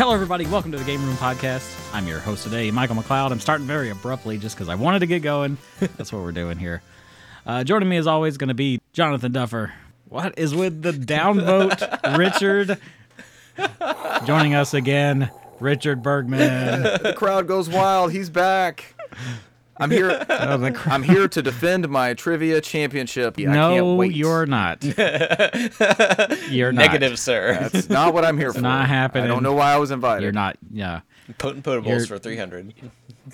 Hello, everybody. Welcome to the Game Room Podcast. I'm your host today, Michael McLeod. I'm starting very abruptly just because I wanted to get going. That's what we're doing here. Uh, joining me, as always, going to be Jonathan Duffer. What is with the downvote, Richard? Joining us again, Richard Bergmann. The crowd goes wild. He's back. I'm here. Oh, I'm here to defend my trivia championship. I can't no, wait. you're not. You're not. Negative, sir. That's not what I'm here for. not happening. I don't know why I was invited. You're not. Yeah. Potent potables You're- for 300.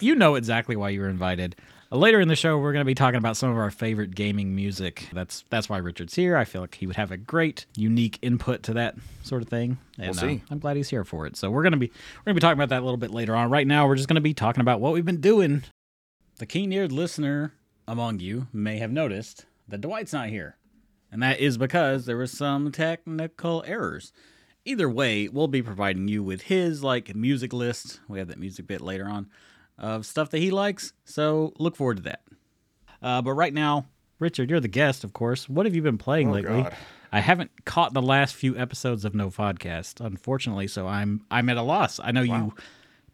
you know exactly why you were invited. Uh, later in the show, we're going to be talking about some of our favorite gaming music. That's that's why Richard's here. I feel like he would have a great, unique input to that sort of thing. And We'll see. Uh, I'm glad he's here for it. So we're gonna be we're gonna be talking about that a little bit later on. Right now, we're just gonna be talking about what we've been doing. The keen-eared listener among you may have noticed that Dwight's not here, and that is because there were some technical errors. Either way, we'll be providing you with his like music list. We have that music bit later on of stuff that he likes. So look forward to that. Uh, but right now, Richard, you're the guest, of course. What have you been playing Oh, lately? God. I haven't caught the last few episodes of Nofodcast, unfortunately. So I'm I'm at a loss. I know you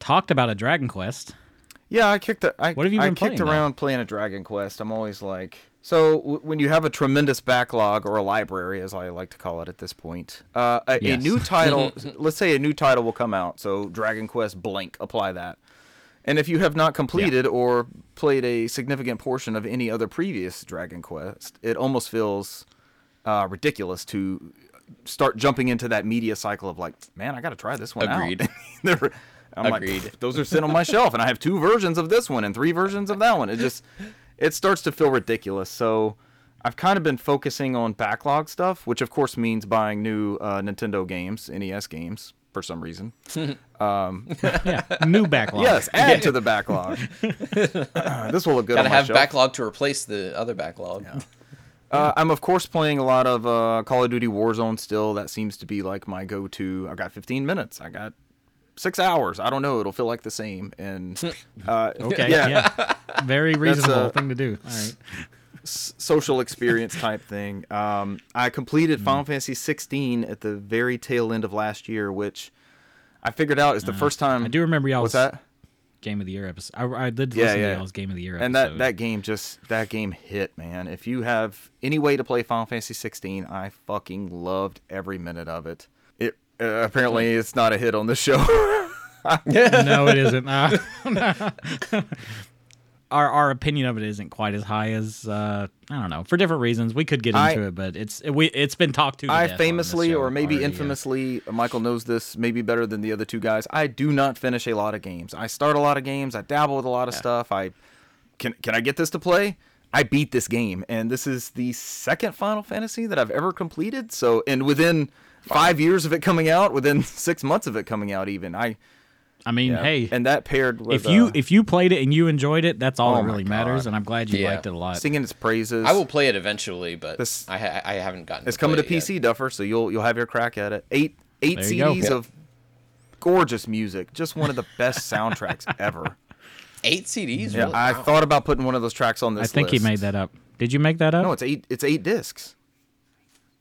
talked about a Dragon Quest. Yeah, I kicked. A, I, What have you I been kicked playing, though? around playing a Dragon Quest. I'm always like. So w- when you have a tremendous backlog or a library, as I like to call it at this point, uh, a, a new title. let's say a new title will come out. So Dragon Quest blank. Apply that. And if you have not completed or played a significant portion of any other previous Dragon Quest, it almost feels uh, ridiculous to start jumping into that media cycle of like, man, I got to try this one Agreed. out. They're- I'm Agreed. like, those are sitting on my shelf, and I have two versions of this one and three versions of that one. It just, it starts to feel ridiculous. So, I've kind of been focusing on backlog stuff, which of course means buying new uh, Nintendo games, NES games, for some reason. Yeah, new backlog. Yes, add to the backlog. this will look good Gotta on my have shelf. backlog to replace the other backlog. Uh, I'm of course playing a lot of uh, Call of Duty Warzone still. That seems to be like my go-to. I got 15 minutes. I got six hours. I don't know. It'll feel like the same. And uh, Okay. yeah, Yeah. Very reasonable uh, thing to do. All right. s- social experience type thing. Um, I completed Hmm. Final Fantasy 16 at the very tail end of last year, which I figured out is the first time. Uh, I do remember y'all. What's that? game of the year episode. I, I did Yeah, listen yeah. to y'all's game of the year episode. And that that game just that game hit, man. If you have any way to play Final Fantasy 16, I fucking loved every minute of it. It uh, apparently it's not a hit on the show. no, it isn't. Uh, our our opinion of it isn't quite as high as uh, I don't know for different reasons. We could get I- into it, but it's it, we it's been talked to. to I death on this famously, or maybe already, yeah. infamously, Michael knows this maybe better than the other two guys. I do not finish a lot of games. I start a lot of games. I dabble with a lot of stuff. I can can I get this to play? I beat this game, and this is the second Final Fantasy that I've ever completed. So, and within five years of it coming out, within six months of it coming out, even I I mean, yeah. hey, and that paired with if you uh, if you played it and you enjoyed it, that's all Oh that really matters. And I'm glad you Yeah. liked it a lot. singing its praises. I will play it eventually, but This- I, ha- I haven't gotten. It's to coming to play it PC, yet. Duffer, so you'll you'll have your crack at it. Eight eight There go. CDs of gorgeous music, just one of the best soundtracks ever. Eight CDs. Yeah, really? I Wow. thought about putting one of those tracks on this. I this. think he made that up. Did you make that up? No, it's eight. It's eight discs.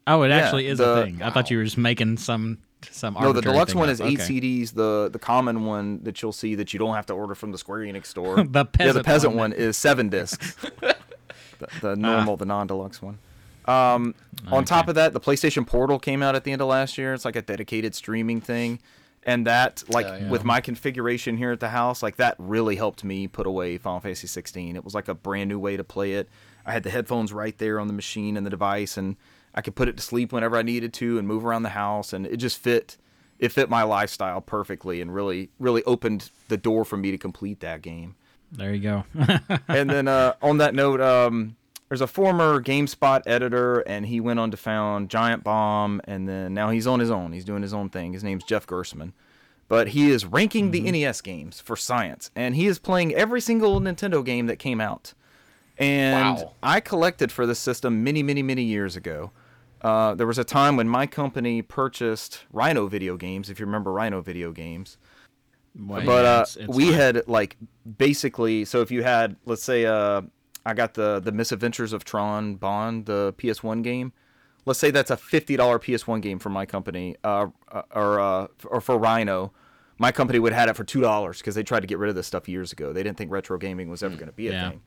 Oh, it yeah, actually is the- a thing. I thought you were just making some some. No, the deluxe thing one up. is eight Okay. CDs. The the common one that you'll see that you don't have to order from the Square Enix store. The peasant yeah, the peasant peasant one. one is seven discs. the, the normal, the non-deluxe one. Um, on top of that, the PlayStation Portal came out at the end of last year. It's like a dedicated streaming thing, and that, like, Oh, yeah. with my configuration here at the house, like that really helped me put away Final Fantasy 16. It was like a brand new way to play it. I had the headphones right there on the machine and the device, and I could put it to sleep whenever I needed to, and move around the house, and it just fit. It fit my lifestyle perfectly, and really, really opened the door for me to complete that game There you go. and then uh, on that note, um, there's a former GameSpot editor, and he went on to found Giant Bomb, and then now he's on his own. He's doing his own thing. His name's Jeff Gerstmann, but he is ranking the NES games for science, and he is playing every single Nintendo game that came out. And Wow. I collected for this system many, many, many years ago. Uh, there was a time when my company purchased Rhino Video Games, if you remember Rhino Video Games Well, but yeah, uh, it's- it's we had like basically so if you had let's say uh i got the the misadventures of Tron Bonne the ps1 game let's say that's a $50 ps1 game for my company uh or uh or for rhino my company would have had it for two dollars because they tried to get rid of this stuff years ago. They didn't think retro gaming was ever going to be a Yeah. thing.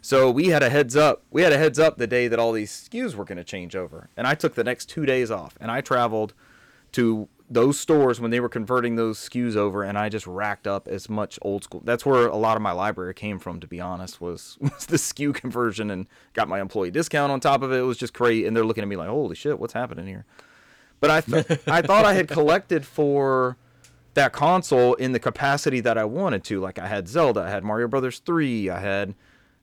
So we had a heads up. We had a heads up the day that all these SKUs were going to change over, and I took the next two days off, and I traveled to those stores when they were converting those SKUs over, and I just racked up as much old school. That's where a lot of my library came from, to be honest, was, was the SKU conversion, and got my employee discount on top of it. It was just great, and they're looking at me like, "Holy shit, what's happening here?" But I th- I thought I had collected for that console in the capacity that I wanted to. Like I had Zelda, I had Mario Brothers three, I had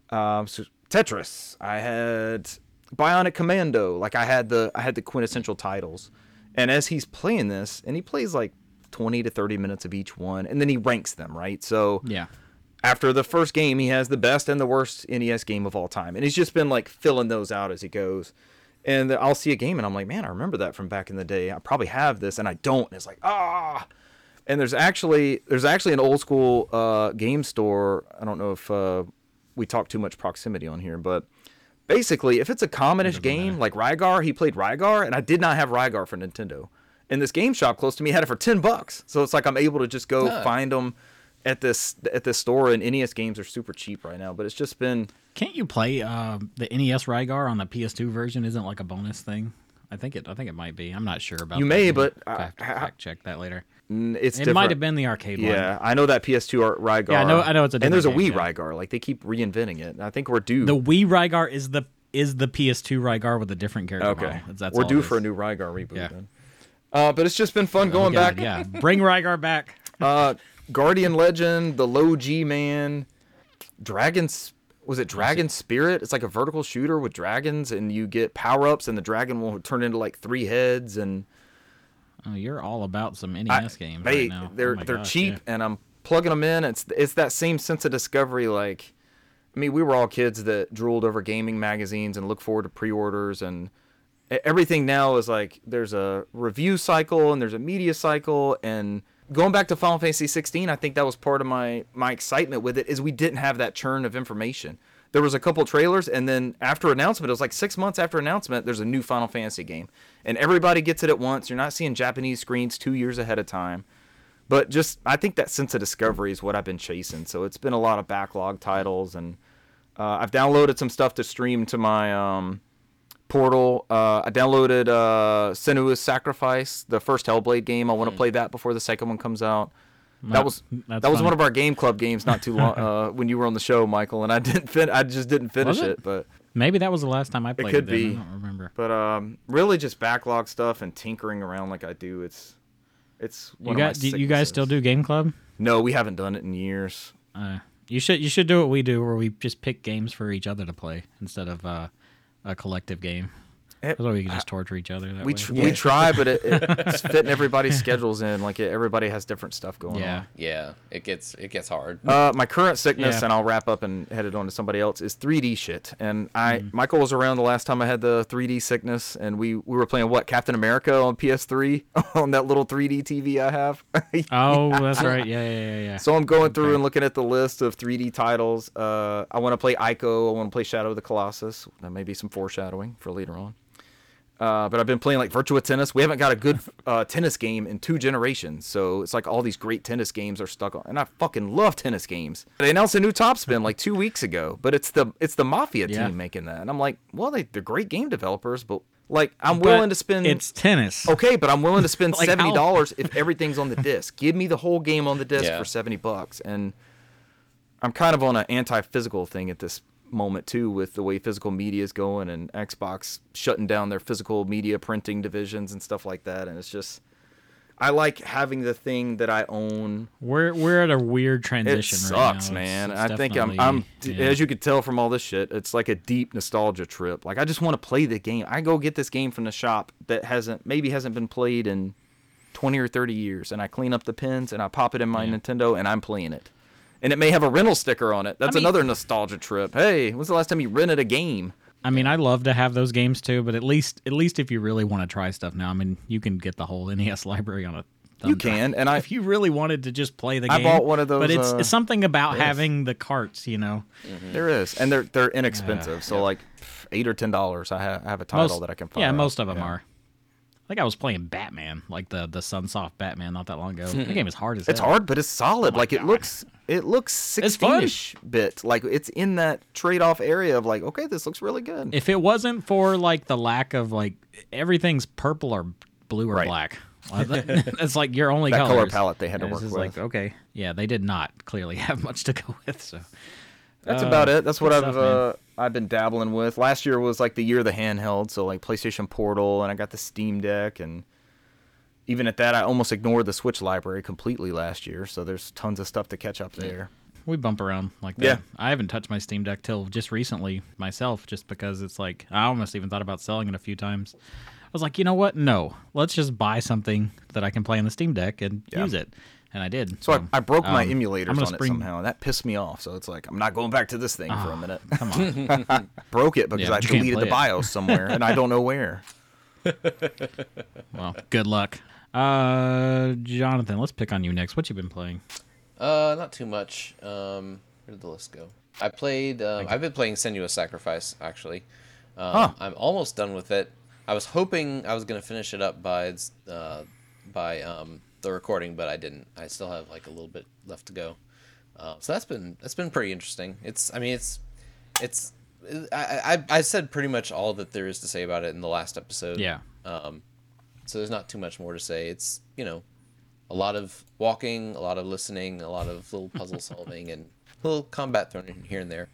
um, s- Tetris, I had Bionic Commando. Like I had the I had the quintessential titles. And as he's playing this, and he plays like twenty to thirty minutes of each one, and then he ranks them right. So Yeah. after the first game, he has the best and the worst NES game of all time. And he's just been like filling those out as he goes. And I'll see a game and I'm like, man, I remember that from back in the day. I probably have this and I don't. And it's like, ah. And there's actually there's actually an old school uh, game store. I don't know if uh, we talk too much proximity on here, but basically, if it's a commonish game like Rygar, he played Rygar, and I did not have Rygar for Nintendo. And this game shop close to me had it for ten bucks. So it's like I'm able to just go find them at this at this store. And NES games are super cheap right now. But it's just been Can't you play um, the NES Rygar on the PS2 version? Isn't like a bonus thing? I think it. I think it might be. I'm not sure about. You may, but, uh, fact, ha- fact check that later. It's It different. might have been the arcade one. Yeah, I know that PS2 art Rygar. Yeah, I know- I know it's a and there's a Wii yeah. Rygar. Like they keep reinventing it. I think we're due. The Wii Rygar is the is the PS2 Rygar with a different character okay, model. That's, that's we're due for a new Rygar reboot. Yeah. Then. Uh, but it's just been fun going God, back. Yeah, bring Rygar back. Uh, Guardian Legend, the Low G Man, Dragon's was it Dragon Spirit? It's like a vertical shooter with dragons, and you get power ups, and the dragon will turn into like three heads, and Oh, you're all about some NES I- games they right now. they're Oh they're gosh, cheap, yeah. and I'm plugging them in. It's it's that same sense of discovery. Like, I mean, we were all kids that drooled over gaming magazines and look forward to pre-orders, and everything now is like there's a review cycle and there's a media cycle, and going back to Final Fantasy 16, I think that was part of my my excitement with it is we didn't have that churn of information. There was a couple trailers, and then after announcement, it was like six months after announcement. There's a new Final Fantasy game, and everybody gets it at once. You're not seeing Japanese screens two years ahead of time. But just, I think that sense of discovery is what I've been chasing. So it's been a lot of backlog titles, and uh, I've downloaded some stuff to stream to my um, portal. Uh, I downloaded uh, Senua's Sacrifice, the first Hellblade game. I want to play that before the second one comes out. That That- was that's that was funny. one of our game club games not too long uh, when you were on the show, Michael, and I didn't fin- I just didn't finish it? it, but Maybe that was the last time I played. it. could then. be. I don't remember. but um, really just backlog stuff and tinkering around like I do. It's it's You one got? Do you guys still do game club? No, we haven't done it in years. Uh, you should. You should do what we do, where we just pick games for each other to play instead of uh, a collective game. Eh, That's why we can just torture each other. That We way. tr- we try, but it, it's fitting everybody's schedules in. Like it, everybody has different stuff going yeah. on. Yeah, yeah. it gets it gets hard. Uh, my current sickness, Yeah. and I'll wrap up and head it on to somebody else, is 3D shit. And I, Mm. Michael was around the last time I had the 3D sickness, and we we were playing what Captain America on PS3 on that little 3D TV I have. Oh, that's right. Yeah, yeah, yeah, yeah. So I'm going through and looking at the list of 3D titles. Uh, I want to play Ico. I want to play Shadow of the Colossus. That may be some foreshadowing for later on. Uh, but I've been playing like Virtua Tennis. We haven't got a good uh, tennis game in two generations, so it's like all these great tennis games are stuck on. And I fucking love tennis games. They announced a new top spin like two weeks ago, but it's the it's the Mafia Yeah. team making that, and I'm like, well, they they're great game developers, but like I'm But willing to spend. It's tennis. Okay, but I'm willing to spend Like, seventy dollars if everything's on the disc. Give me the whole game on the disc Yeah. for seventy bucks, and I'm kind of on an anti-physical thing at this moment too, with the way physical media is going and Xbox shutting down their physical media printing divisions and stuff like that. And it's just, I like having the thing that I own. We're we're at a weird It transition. right sucks, now. man. It's- it's I think I'm, I'm, yeah. as you could tell from all this shit, it's like a deep nostalgia trip. Like I just want to play the game. I go get this game from the shop that hasn't, maybe hasn't been played in 20 or 30 years, and I clean up the pins and I pop it in my Yeah. Nintendo and I'm playing it. And it may have a rental sticker on it. That's mean- another nostalgia trip. Hey, when's the last time you rented a game? I mean, I love to have those games too, but at least at least if you really want to try stuff now, I mean, you can get the whole NES library on a. You can, and I if you really wanted to just play the I game. I bought one of those, but it's, uh, it's something about having the carts, you know. there is, and they're they're inexpensive. so like eight or ten dollars, I have, I have a title Most- that I can find. yeah, most of them are. I think I was playing Batman, like the the Sunsoft Batman, not that long ago. the game is hard as It's hell. hard, but it's solid. my like it looks, it looks It's fun. 16ish bit. Like it's in that trade-off area of like, okay, this looks really good. If it wasn't for like the lack of like everything's purple or blue or Right. black, well, that- it's like your only That color palette they had to And work with. Like okay, yeah, they did not clearly have much to go with. So That's Uh, about it. That's what I've stuff, uh, I've been dabbling with. Last year was like the year of the handheld, so like PlayStation Portal, and I got the Steam Deck, and even at that, I almost ignored the Switch library completely last year. So there's tons of stuff to catch up there. we bump around like that. Yeah. I haven't touched my Steam Deck till just recently myself, just because it's like I almost even thought about selling it a few times. I was like, you know what? No, let's just buy something that I can play on the Steam Deck and Yeah. use it, and I did. So I, I broke my um, emulators on it somehow, and that pissed me off. So it's like I'm not going back to this thing for a Oh, minute. Come on. Broke it because Yeah, I but you can't deleted the. BIOS somewhere, and I don't know where. well, good luck. Uh, Jonathan, let's pick on you next. What you been playing? Uh, not too much. Um, where did the list go? I played. Um, I've been playing Senua's Sacrifice actually. Um, Huh. I'm almost done with it. I was hoping I was gonna finish it up by uh, by um, the recording, but I didn't. I still have like a little bit left to go. Uh, so that's been that's been pretty interesting. It's I mean it's it's I, I I said pretty much all that there is to say about it in the last episode. Yeah. Um, so there's not too much more to say. It's you know, a lot of walking, a lot of listening, a lot of little puzzle solving, and a little combat thrown in here and there.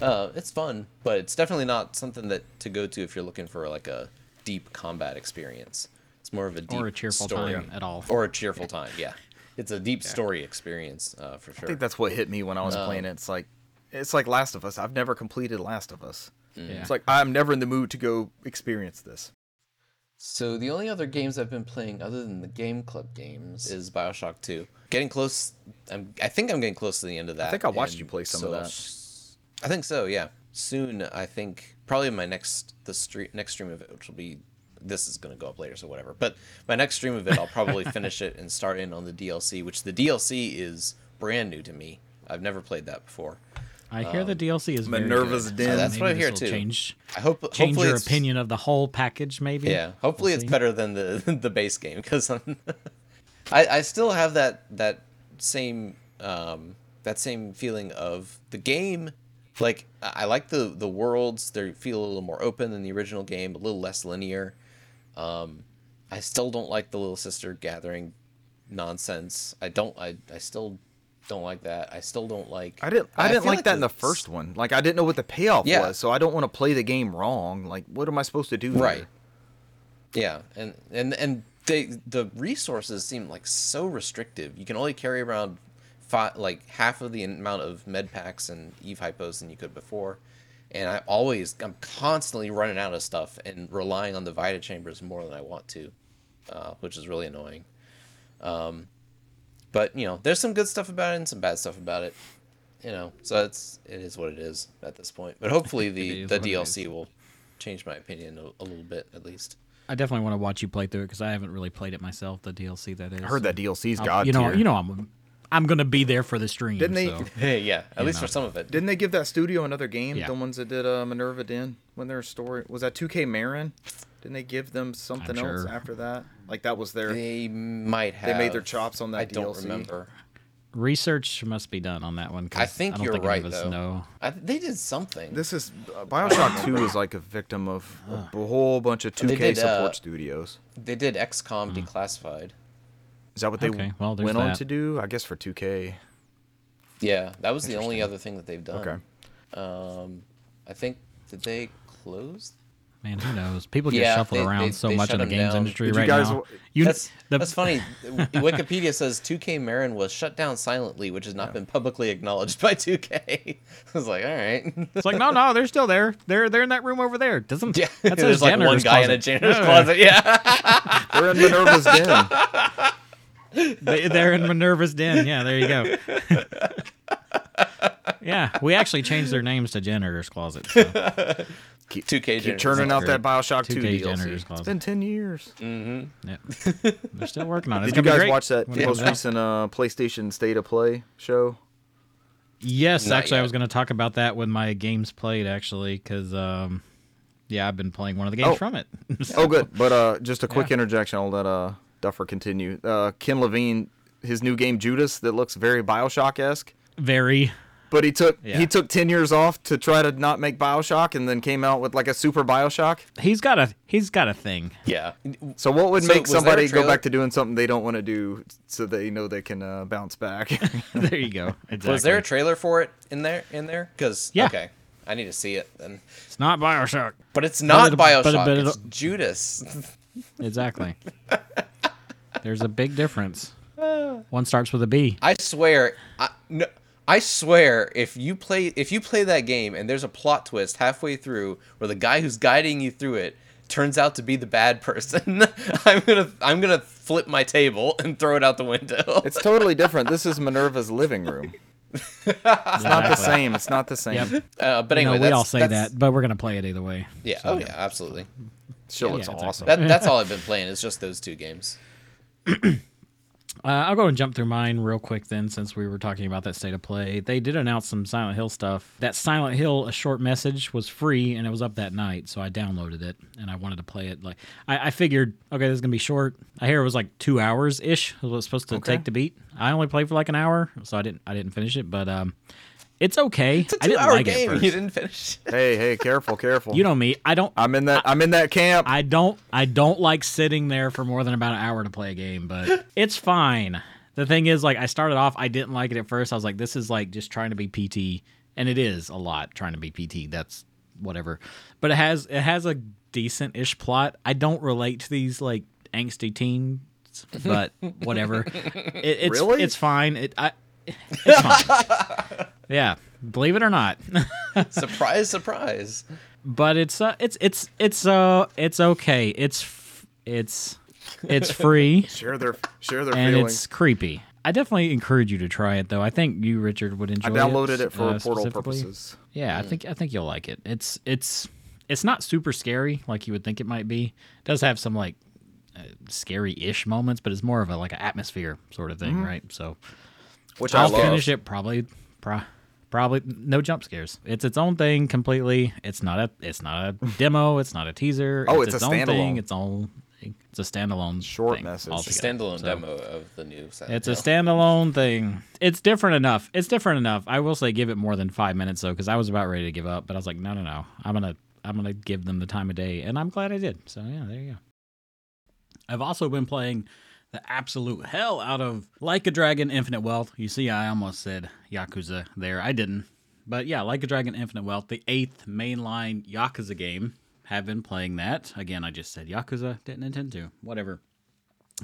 Uh, it's fun, but it's definitely not something that to go to if you're looking for like a deep combat experience. It's more of a deep Or a cheerful story. time at all. or a cheerful time. Yeah, it's a deep story experience uh, for sure. I think that's what hit me when I was playing it. It's like it's like Last of Us. I've never completed Last of Us. Yeah. It's like I'm never in the mood to go experience this. So the only other games I've been playing other than the Game Club games is Bioshock 2. Getting close. I'm, I think I'm getting close to the end of that. I think I watched and you play some of so I'll that. s- I think so. Yeah. Soon, I think probably my next the stream next stream of it, which will be this is going to go up later, so whatever. But my next stream of it, I'll probably finish it and start in on the DLC, which the DLC is brand new to me. I've never played that before. I hear the DLC is Minerva's. Den. so That's what I hear, too. Change, I hope change your opinion of the whole package, maybe. Yeah, hopefully We'll it's see. better than the the base game because I I still have that that same um that same feeling of the game. Like I I like the the worlds; they feel a little more open than the original game, a little less linear. Um, I still don't like the little sister gathering nonsense. I don't. I I still don't like that. I still don't like. I didn't. I, didn't feel like, that in the first one. Like I didn't know what the payoff Yeah. was, so I don't want to play the game wrong. Like, what am I supposed to do? here? Right. Yeah, and and and they the resources seem like so restrictive. You can only carry around five, like half of the amount of med packs and Eve hypos than you could before. And I always, I'm constantly running out of stuff and relying on the Vita chambers more than I want to, uh, which is really annoying. Um, but you know, there's some good stuff about it and some bad stuff about it. You know, so it's it is what it is at this point. But hopefully the the DLC will change my opinion a, a little bit at least. I definitely want to watch you play through it because I haven't really played it myself. The DLC that is. I heard that DLC's I'll- god You know, tier. you know, I'm I'm gonna be there for the stream. Didn't they- so- yeah, at least know. for some of it. Didn't they give that studio another game? Yeah. The ones that did uh, Minerva Den when their story was that 2K Marin. Didn't they give them something else after that? Like that was their. They might have. They made their chops on that I don't remember. Research must be done on that one. I think don't you're think right any though. Know. I, they did something. This is uh, Bioshock 2 is like a victim of a whole bunch of 2K did, support uh, studios. they did XCOM declassified. Is that what they Okay, well, there's went on to do? I guess for 2K. Yeah, that was the only other thing that they've done. Okay. Um, I think did they close? Man, who knows? People get Yeah, shuffled they- around they- so they much in the games down. industry Did you right guys now. You, That's the, that's funny. Wikipedia says 2K Marin was shut down silently, which has not been publicly acknowledged by 2K. I was like, all right. It's like no, no, they're still there. They're they're in that room over there. Doesn't Yeah, That's there's like one guy in a janitor's closet. Yeah. They're in Minerva's Den. They, they're in Minerva's den. Yeah, there you go. yeah, we actually changed their names to janitor's closet. So. 2K Keep janitor's churning out that Bioshock 2 2K DLC. Janitor's It's Closet. been 10 years. Yeah. They're still working on it. It's Did you guys watch that when most recent uh, PlayStation State of Play show? Yes, Not actually, I was going to talk about that when my games played, actually, because um, Yeah, I've been playing one of the games Oh. from it. Oh, good. But uh, just a quick Yeah. interjection. I'll let uh, Duffer continue. Uh, Ken Levine, his new game Judas, that looks very Bioshock esque. Very. But he took Yeah. he took ten years off to try to not make Bioshock, and then came out with like a super Bioshock. He's got a he's got a thing. Yeah. So what would So, make was there a somebody go back to doing something they don't want to do, so they know they can uh, bounce back? there you go. Exactly. Was there a trailer for it in there? In there? Because Yeah. okay, I need to see it then. It's not Bioshock. But it's not it'll- but it- Bioshock. but it's it'll- Judas. Exactly. There's a big difference. One starts with a B. I swear, I, no, I swear, if you play if you play that game and there's a plot twist halfway through where the guy who's guiding you through it turns out to be the bad person, I'm gonna I'm gonna flip my table and throw it out the window. it's totally different. This is Minerva's living room. It's not the same. It's not the same. Yep. Uh, but You know, anyway, we all say that's- that, but we're gonna play it either way. Yeah. Oh yeah, absolutely. She looks Yeah, exactly. awesome. That that's all I've been playing. It's just those two games. Uh, I'll go and jump through mine real quick then, since we were talking about that state of play. They did announce some Silent Hill stuff. That Silent Hill, a short message, was free and it was up that night, so I downloaded it and I wanted to play it. Like I, I figured, okay, this is gonna be short. I hear it was like two hours ish. Was what it's supposed to Okay. take to beat. I only played for like an hour, so I didn't I didn't finish it, but um, it's okay. It's a I didn't two-hour like it game. at You didn't finish. Hey, hey, careful, careful. You know me. I don't. I'm in that. I'm in that camp. I don't I don't like sitting there for more than about an hour to play a game, but it's fine. The thing is like I started off I didn't like it at first. I was like this is like just trying to be PT and it is a lot trying to be PT. That's whatever. But it has it has a decent-ish plot. I don't relate to these like angsty teens, but whatever. It, it's Really? it's fine. It I it's fine. Yeah, believe it or not. surprise, surprise. but it's uh, it's it's it's uh it's okay. It's f- it's it's free share their share their and feelings. it's creepy. I definitely encourage you to try it though. I think you Richard would enjoy I it. downloaded it for uh, portal purposes. Yeah, I think I think you'll like it. It's it's it's not super scary like you would think it might be. It does have some like uh, scary-ish moments, but it's more of a like an atmosphere sort of thing, Mm-hmm. right? So Which I I'll love. finish it probably pro- probably no jump scares. It's its own thing completely. It's not a it's not a demo, it's not a teaser. Oh, it's, it's its a own thing. standalone. It's all it's a standalone Short thing message. It's a standalone So, demo of the new. Silent It's a standalone thing. It's different enough. It's different enough. I will say give it more than 5 minutes though cuz I was about ready to give up, but I was like no no no. I'm going to I'm going to give them the time of day and I'm glad I did. So yeah, there you go. I've also been playing the absolute hell out of Like a Dragon Infinite Wealth. You see, I almost said Yakuza there. I didn't. But yeah, Like a Dragon Infinite Wealth, the eighth mainline Yakuza game. Have been playing that. Again, I just said Yakuza, didn't intend to. Whatever.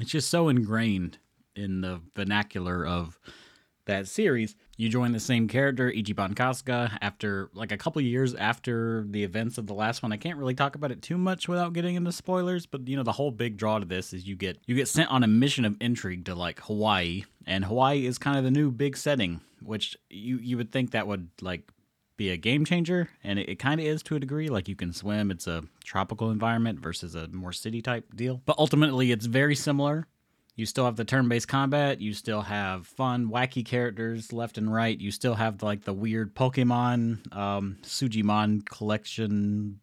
It's just so ingrained in the vernacular of that series. You join the same character, Ichiban Kasuga, after like a couple years after the events of the last one. I can't really talk about it too much without getting into spoilers, but you know the whole big draw to this is you get you get sent on a mission of intrigue to like Hawaii, and Hawaii is kind of the new big setting, which you you would think that would like be a game changer, and it, it kind of is to a degree. Like you can swim, it's a tropical environment versus a more city type deal. But ultimately, it's very similar. You still have the turn-based combat. You still have fun, wacky characters left and right. You still have like the weird Pokemon, um, Sujimon collection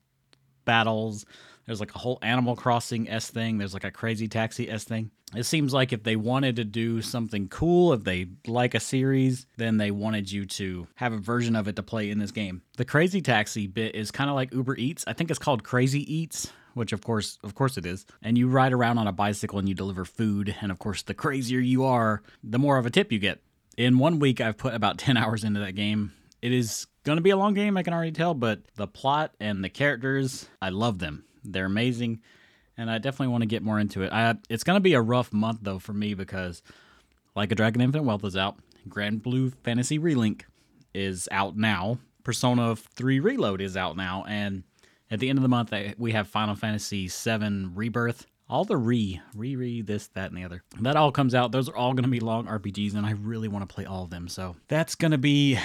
battles. There's like a whole Animal Crossing s thing. There's like a Crazy Taxi s thing. It seems like if they wanted to do something cool, if they like a series, then they wanted you to have a version of it to play in this game. The Crazy Taxi bit is kind of like Uber Eats. I think it's called Crazy Eats, which of course, of course it is. And you ride around on a bicycle and you deliver food, and of course, the crazier you are, the more of a tip you get. In one week, I've put about 10 hours into that game. It is going to be a long game, I can already tell, but the plot and the characters, I love them. They're amazing, and I definitely want to get more into it. I, it's going to be a rough month, though, for me because Like a Dragon Infinite Wealth is out, Granblue Fantasy Relink is out now, Persona 3 Reload is out now, and at the end of the month, we have Final Fantasy VII Rebirth. All the re, re, re, this, that, and the other. That all comes out. Those are all going to be long RPGs, and I really want to play all of them. So that's going to be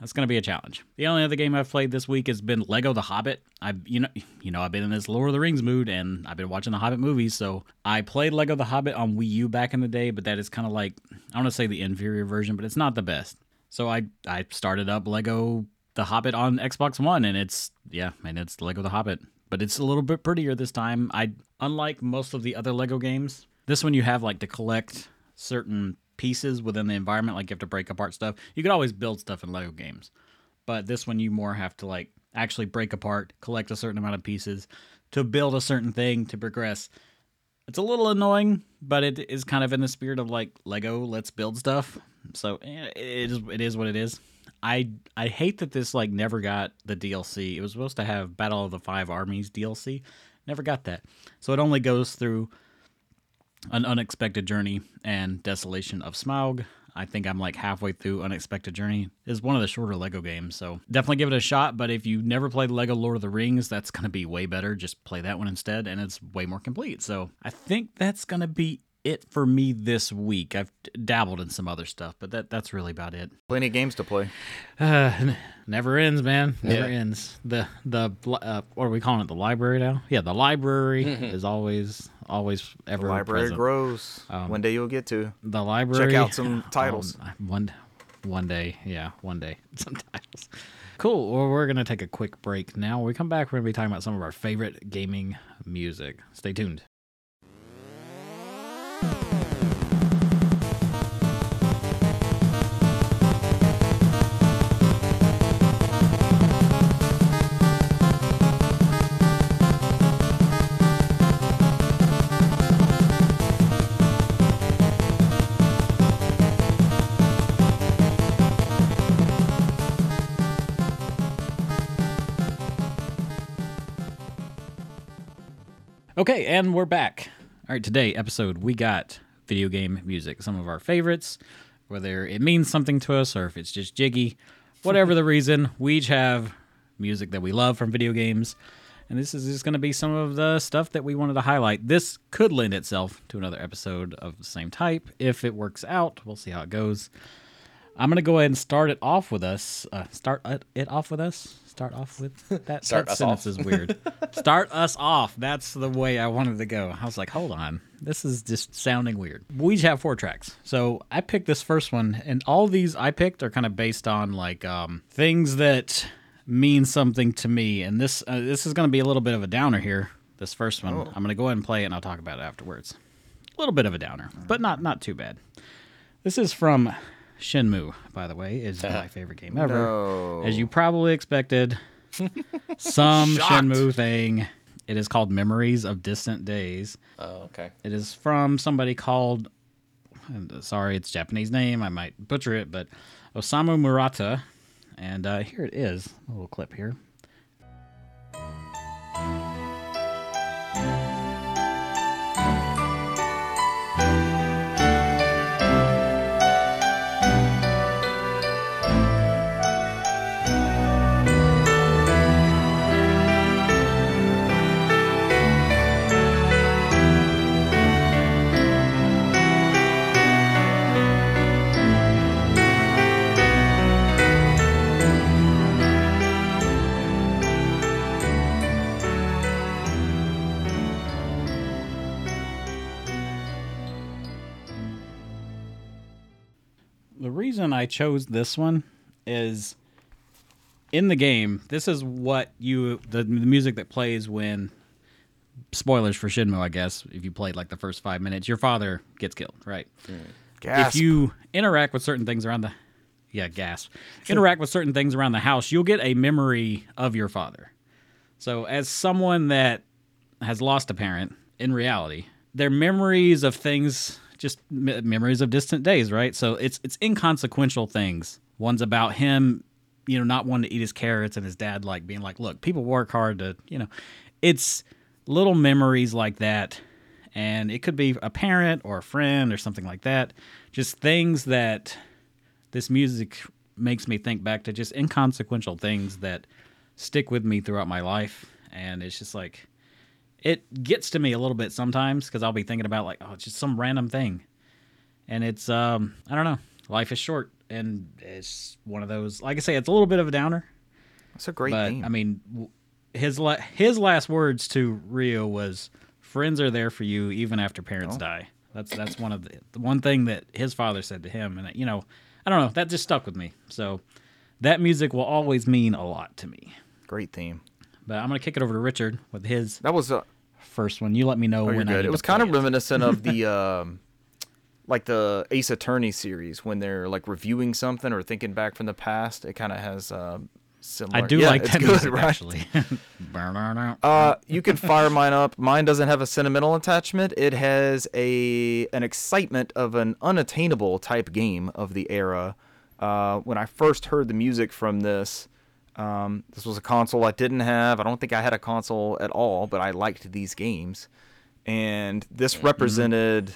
that's gonna be a challenge. The only other game I've played this week has been Lego The Hobbit. I've you know you know I've been in this Lord of the Rings mood and I've been watching the Hobbit movies, so I played Lego The Hobbit on Wii U back in the day, but that is kind of like I want to say the inferior version, but it's not the best. So I I started up Lego The Hobbit on Xbox One, and it's yeah, and it's Lego The Hobbit, but it's a little bit prettier this time. I unlike most of the other Lego games, this one you have like to collect certain pieces within the environment, like you have to break apart stuff. You could always build stuff in Lego games, but this one you more have to like actually break apart, collect a certain amount of pieces to build a certain thing to progress. It's a little annoying, but it is kind of in the spirit of like Lego, let's build stuff. So eh, it is it is what it is. I I hate that this like never got the DLC. It was supposed to have Battle of the Five Armies DLC. Never got that. So it only goes through an unexpected journey and desolation of Smaug. I think I'm like halfway through Unexpected Journey. is one of the shorter Lego games, so definitely give it a shot. But if you never played Lego Lord of the Rings, that's gonna be way better. Just play that one instead, and it's way more complete. So I think that's gonna be it for me this week. I've dabbled in some other stuff, but that that's really about it. Plenty of games to play. Uh, never ends, man. Never Yeah. ends. The the uh, what are we calling it? The library now? Yeah, the library is always always ever The library present. grows. Um, One day you'll get to. The library. Check out some titles. Um, one one day, yeah, one day. Some titles. Cool. Well, we're gonna take a quick break now. When we come back, we're gonna be talking about some of our favorite gaming music. Stay tuned. Okay, and we're back. All right, today episode we got video game music, some of our favorites, whether it means something to us or if it's just jiggy, whatever the reason, we each have music that we love from video games. And this is just going to be some of the stuff that we wanted to highlight. This could lend itself to another episode of the same type if it works out. We'll see how it goes. I'm going to go ahead and start it off with us. Uh, start it- it off with us. Start off with that. Start that us sentence off. is weird. start us off. That's the way I wanted to go. I was like, hold on. This is just sounding weird. We each have four tracks. So I picked this first one, and all these I picked are kind of based on like um, things that mean something to me. And this uh, this is going to be a little bit of a downer here. This first one, I'm going to go ahead and play it, and I'll talk about it afterwards. A little bit of a downer, but not not too bad. This is from Shenmue, by the way, is my favorite game ever. No. As you probably expected, some Shocked. Shenmue thing. It is called Memories of Distant Days. Oh, okay. It is from somebody called, and, uh, sorry, it's Japanese name. I might butcher it, but Osamu Murata. And uh, here it is, a little clip here. I chose this one is in the game, this is what you the, the music that plays when spoilers for Shenmue, I guess, if you played like the first five minutes, your father gets killed, right? Hmm. Gasp. If you interact with certain things around the yeah, gasp. Interact with certain things around the house, you'll get a memory of your father. So as someone that has lost a parent in reality, their memories of things just me- memories of distant days, right? So it's it's inconsequential things. One's about him, you know, not wanting to eat his carrots and his dad like being like, "Look, people work hard to, you know." It's little memories like that and it could be a parent or a friend or something like that. Just things that this music makes me think back to just inconsequential things that stick with me throughout my life and it's just like it gets to me a little bit sometimes because i'll be thinking about like oh it's just some random thing and it's um i don't know life is short and it's one of those like i say it's a little bit of a downer That's a great but i mean his la- his last words to Ryo was friends are there for you even after parents Oh. die that's that's one of the, the one thing that his father said to him and you know i don't know that just stuck with me so that music will always mean a lot to me. Great theme. But I'm gonna kick it over to Richard with his That was uh, first one. You let me know oh, you're when I good. It was kind of it. reminiscent of the um, like the Ace Attorney series when they're like reviewing something or thinking back from the past. It kind of has um, similar. I do Yeah, like that good, music right? actually. Uh, you can fire mine up. Mine doesn't have a sentimental attachment. It has a an excitement of an unattainable type game of the era. Uh, when I first heard the music from this, um, this was a console I didn't have. I don't think I had a console at all, but I liked these games, and this represented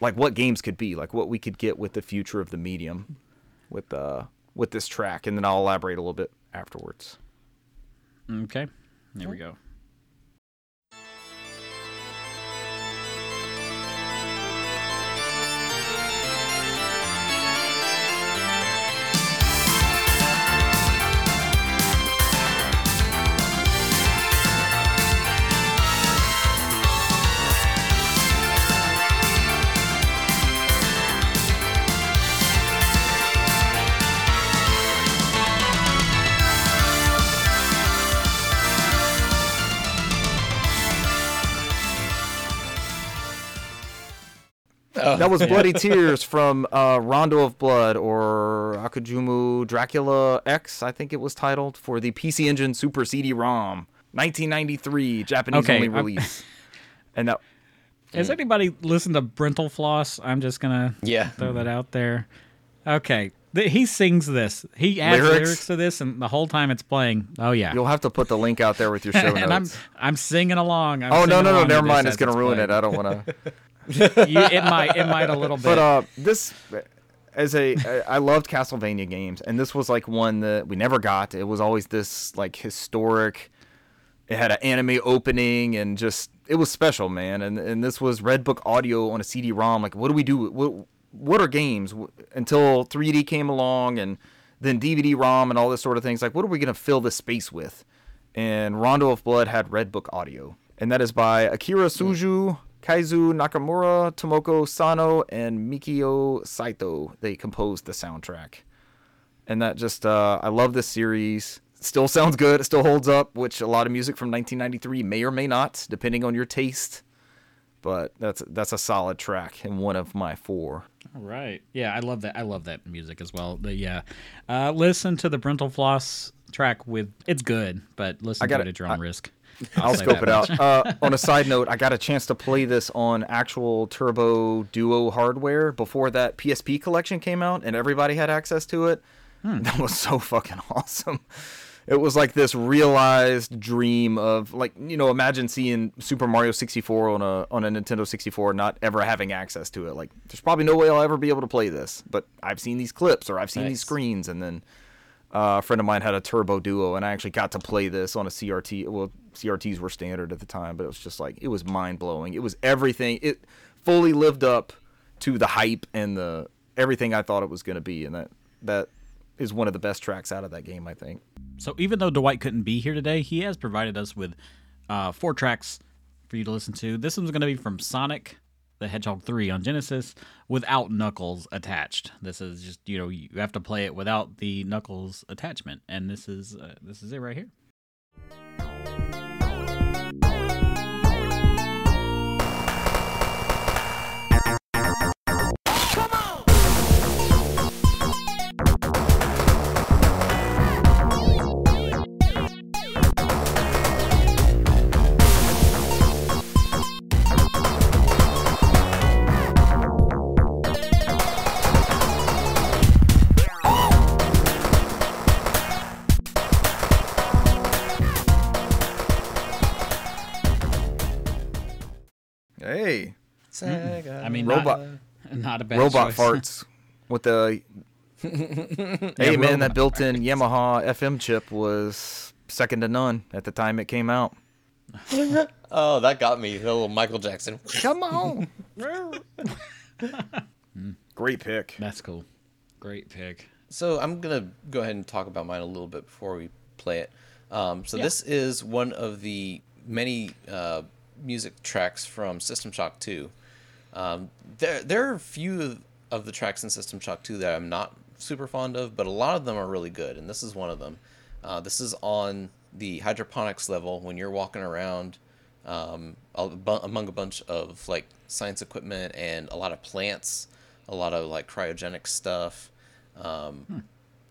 like what games could be, like what we could get with the future of the medium, with uh with this track, and then I'll elaborate a little bit afterwards. okay, there we go. That was Bloody Tears from uh, Rondo of Blood or Akumajo Dracula X, I think it was titled, for the PC Engine Super CD-ROM, 1993, Japanese Okay, only I'm- release. and that Has anybody listened to Brentalfloss? I'm just gonna Yeah. throw that out there. Okay, he sings this. He adds Lyrics? lyrics? to this, and the whole time it's playing. Oh yeah, you'll have to put the link out there with your show notes. and I'm. I'm singing along. I'm oh no singing no no! along Never mind. It's gonna as ruin it. I don't want to. You- it might it might a little bit. But uh, this as a I loved Castlevania games, and this was like one that we never got. It was always this like historic. It had an anime opening, and just it was special, man. And and this was Red Book Audio on a CD-ROM. Like, what do we do? What what are games until 3D came along, and then DVD-ROM and all this sort of things? Like, what are we gonna fill this space with? And Rondo of Blood had Red Book Audio, and that is by Akira Souji, Keizo Nakamura, Tomoko Sano, and Mikio Saito. They composed the soundtrack, and that just uh, I love this series. Still sounds good. It still holds up, which a lot of music from 1993 may or may not, depending on your taste. But that's that's a solid track and one of my four. All right. Yeah, I love that. I love that music as well. The, yeah. Uh, listen to the Brentalfloss track with it's good, but listen I to gotta- it at your own I- risk. I'll scope it much. out. Uh, on a side note, I got a chance to play this on actual Turbo Duo hardware before that PSP collection came out, and everybody had access to it. Hmm. That was so fucking awesome. It was like this realized dream of like you know imagine seeing Super Mario 64 on a on a Nintendo 64 not ever having access to it like there's probably no way I'll ever be able to play this but I've seen these clips or I've seen these screens and then uh, a friend of mine had a Turbo Duo, and I actually got to play this on a CRT. Well, CRTs were standard at the time, but it was just like it was mind blowing. It was everything. It fully lived up to the hype and the everything I thought it was going to be, and that that is one of the best tracks out of that game, I think. So even though Dwight couldn't be here today, he has provided us with uh, four tracks for you to listen to. This one's going to be from Sonic the Hedgehog 3 on Genesis without Knuckles attached. This is just, you know, you have to play it without the Knuckles attachment and this is uh, this is it right here. Hey, Sega. I mean, Robot- not, not a bad robot choice. farts with the. hey man, that built-in Yamaha FM chip was second to none at the time it came out. oh, that got me. The little Michael Jackson. Come on. Great pick. That's cool. Great pick. So I'm gonna go ahead and talk about mine a little bit before we play it. Um, so this is one of the many uh, music tracks from System Shock 2. Um, there, there are a few of the tracks in System Shock 2 that I'm not super fond of, but a lot of them are really good, and this is one of them. Uh, this is on the hydroponics level when you're walking around um, among a bunch of like science equipment and a lot of plants, a lot of like cryogenic stuff. Um,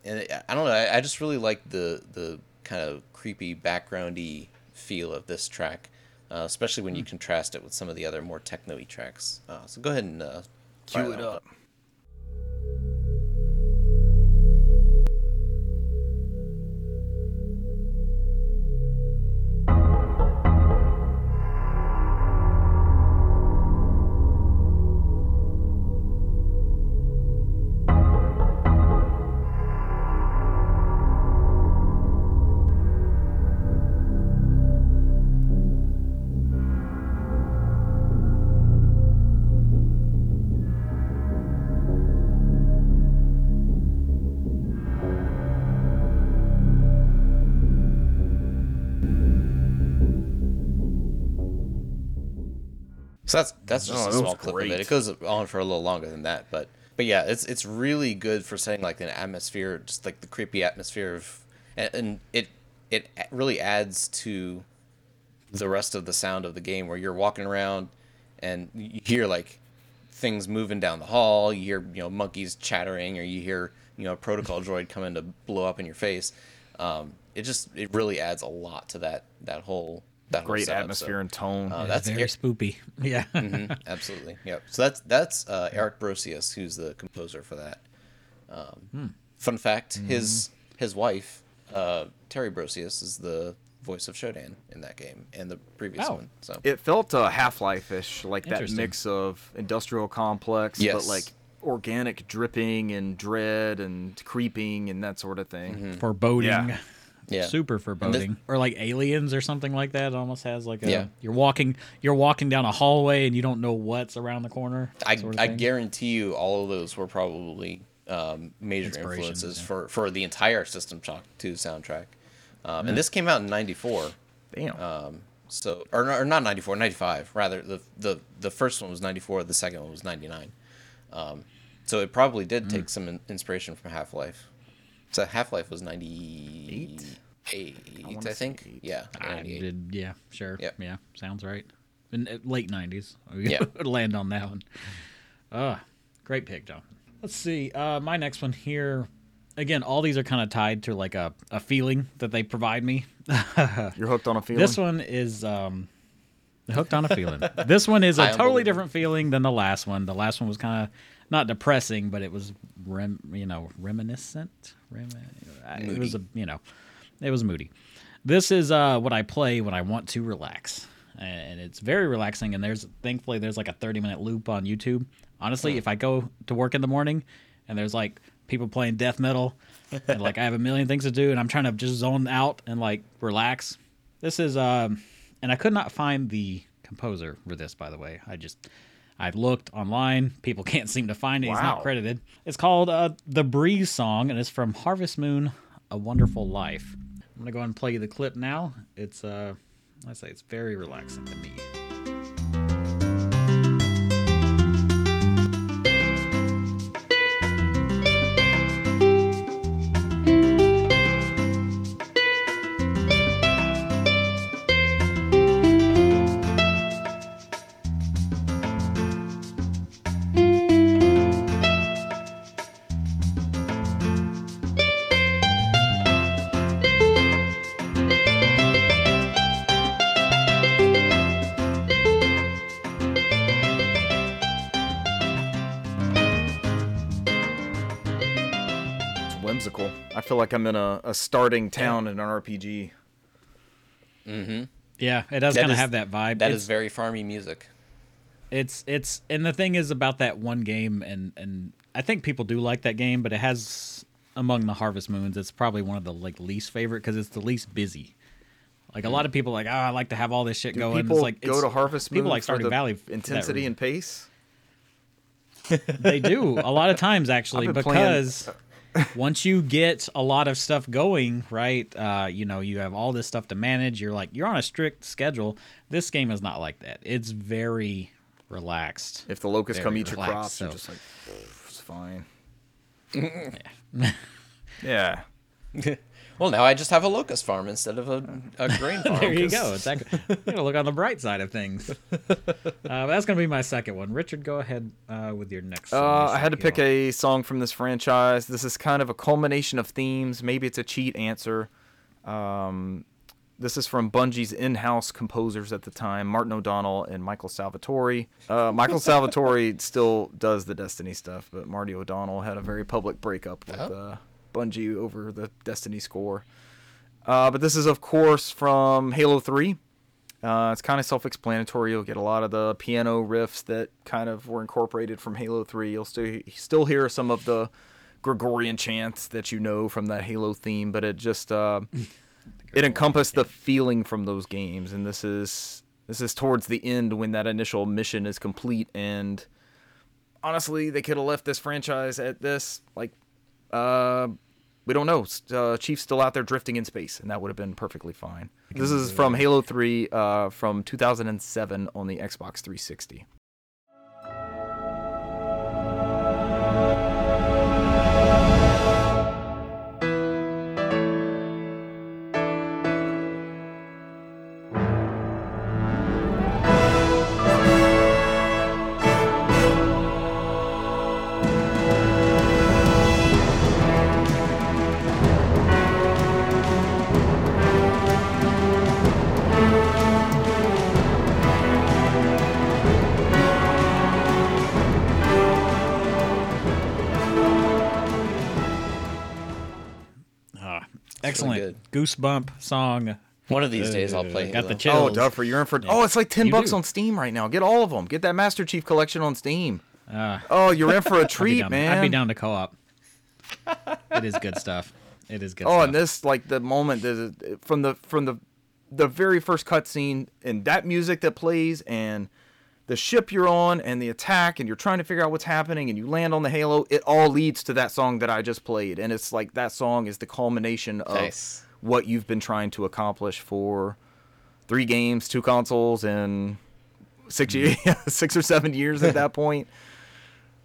And it, I don't know. I, I just really like the the kind of creepy backgroundy feel of this track, uh, especially when you contrast it with some of the other more techno-y tracks. Uh, so go ahead and uh, Cue it one up. So that's that's just Oh, a small clip of it. It goes on for a little longer than that, but but yeah, it's it's really good for setting like an atmosphere, just like the creepy atmosphere of, and, and it it really adds to the rest of the sound of the game where you're walking around and you hear like things moving down the hall, you hear you know monkeys chattering, or you hear you know a protocol droid coming to blow up in your face. Um, it just it really adds a lot to that that whole that Great setup, so- atmosphere and tone. Uh, that's very Air- spoopy. Yeah. Mhm, absolutely. Yep. So that's that's uh, Eric Brosius, who's the composer for that. Um, Fun fact: his his wife, uh, Terry Brosius, is the voice of Shodan in that game and the previous Oh. one. So it felt uh, Half-Life-ish, like that mix of industrial complex, but like organic dripping and dread and creeping and that sort of thing. foreboding. Yeah. yeah, Super foreboding. or like aliens or something like that. It almost has like a Yeah. you're walking you're walking down a hallway and you don't know what's around the corner. I sort of I guarantee you, all of those were probably um, major influences yeah. for for the entire System Shock 2 soundtrack. Um, And this came out in '94. Damn. Um, so or, or not 94 95 rather the the the first one was 94 the second one was 99 um, so it probably did take some in- inspiration from half-life so half-life was 98 eight, I, wanna think eight. yeah I 98. did, yeah, sure. Yep. Yeah, sounds right. In uh, late nineties. Yeah. land on that one. Uh great pick, John. Let's see. Uh my next one here. Again, all these are kind of tied to like a, a feeling that they provide me. You're hooked on a feeling. This one is um hooked on a feeling. this one is a I totally different feeling than the last one. The last one was kind of not depressing, but it was rem, you know, reminiscent. Rem, it was a, Moody. you know, it was moody. This is uh what I play when I want to relax. And it's very relaxing and there's thankfully there's like a 30 minute loop on YouTube. Honestly, if I go to work in the morning and there's like people playing death metal and like I have a million things to do and I'm trying to just zone out and like relax. This is um and I could not find the composer for this by the way. I just I looked online. People can't seem to find it. He's not credited. It's called uh, The Breeze Song and it's from Harvest Moon A Wonderful Life. I'm going to go ahead and play you the clip now. It's uh I say it's very relaxing to me. Like I'm in a, a starting town in an RPG. Mm-hmm. Yeah, it does kind of have that vibe. That it's, is very farmy music it's it's and the thing is about that one game and and I think people do like that game, but it has among the Harvest Moons, it's probably one of the like least favorite because it's the least busy. Like a lot of people are like, oh, I like to have all this shit Do going. people it's like go it's- to Harvest Moon People like for Stardew Valley intensity and pace? they do a lot of times actually I've playing- because once you get a lot of stuff going right uh, you know you have all this stuff to manage you're like you're on a strict schedule this game is not like that it's very relaxed If the locusts come Very eat your relaxed, crops, you're just like, it's fine. yeah. Yeah. Well, now I just have a locust farm instead of a, a grain farm. there you 'cause- go. It's actually, you gotta look on the bright side of things. Uh, that's gonna be my second one. Richard, go ahead uh, with your next. song. Uh, I had to pick get a song from this franchise. This is kind of a culmination of themes. Maybe it's a cheat answer. Um, this is from Bungie's in-house composers at the time, Martin O'Donnell and Michael Salvatore. Uh, Michael Salvatore still does the Destiny stuff, but Marty O'Donnell had a very public breakup with Oh. uh, Bungie over the Destiny score. Uh, but this is, of course, from Halo 3. Uh, it's kind of self-explanatory. You'll get a lot of the piano riffs that kind of were incorporated from Halo 3. You'll still still hear some of the Gregorian chants that you know from that Halo theme, but it just uh, it encompassed the feeling from those games. And this is this is towards the end when that initial mission is complete. And honestly, they could have left this franchise at this like uh, we don't know. Uh, Chief's still out there drifting in space, and that would have been perfectly fine. This is from Halo 3 uh, from 2007 on the Xbox 360. Goosebump song. One of these days I'll Uh, play. got the Halo. chills. Oh, Duffer, you're in for. Oh, it's like 10 You bucks do. on Steam right now. Get all of them. Get that Master Chief collection on Steam. Uh, Oh, you're in for a I'd be treat, man. I'd be down to co-op. it is good stuff. It is good. Oh, stuff. and this like the moment there's a- from the from the the very first cutscene and that music that plays and the ship you're on and the attack and you're trying to figure out what's happening and you land on the halo it all leads to that song that i just played and it's like that song is the culmination of Nice. What you've been trying to accomplish for three games two consoles and six years, six or seven years at that point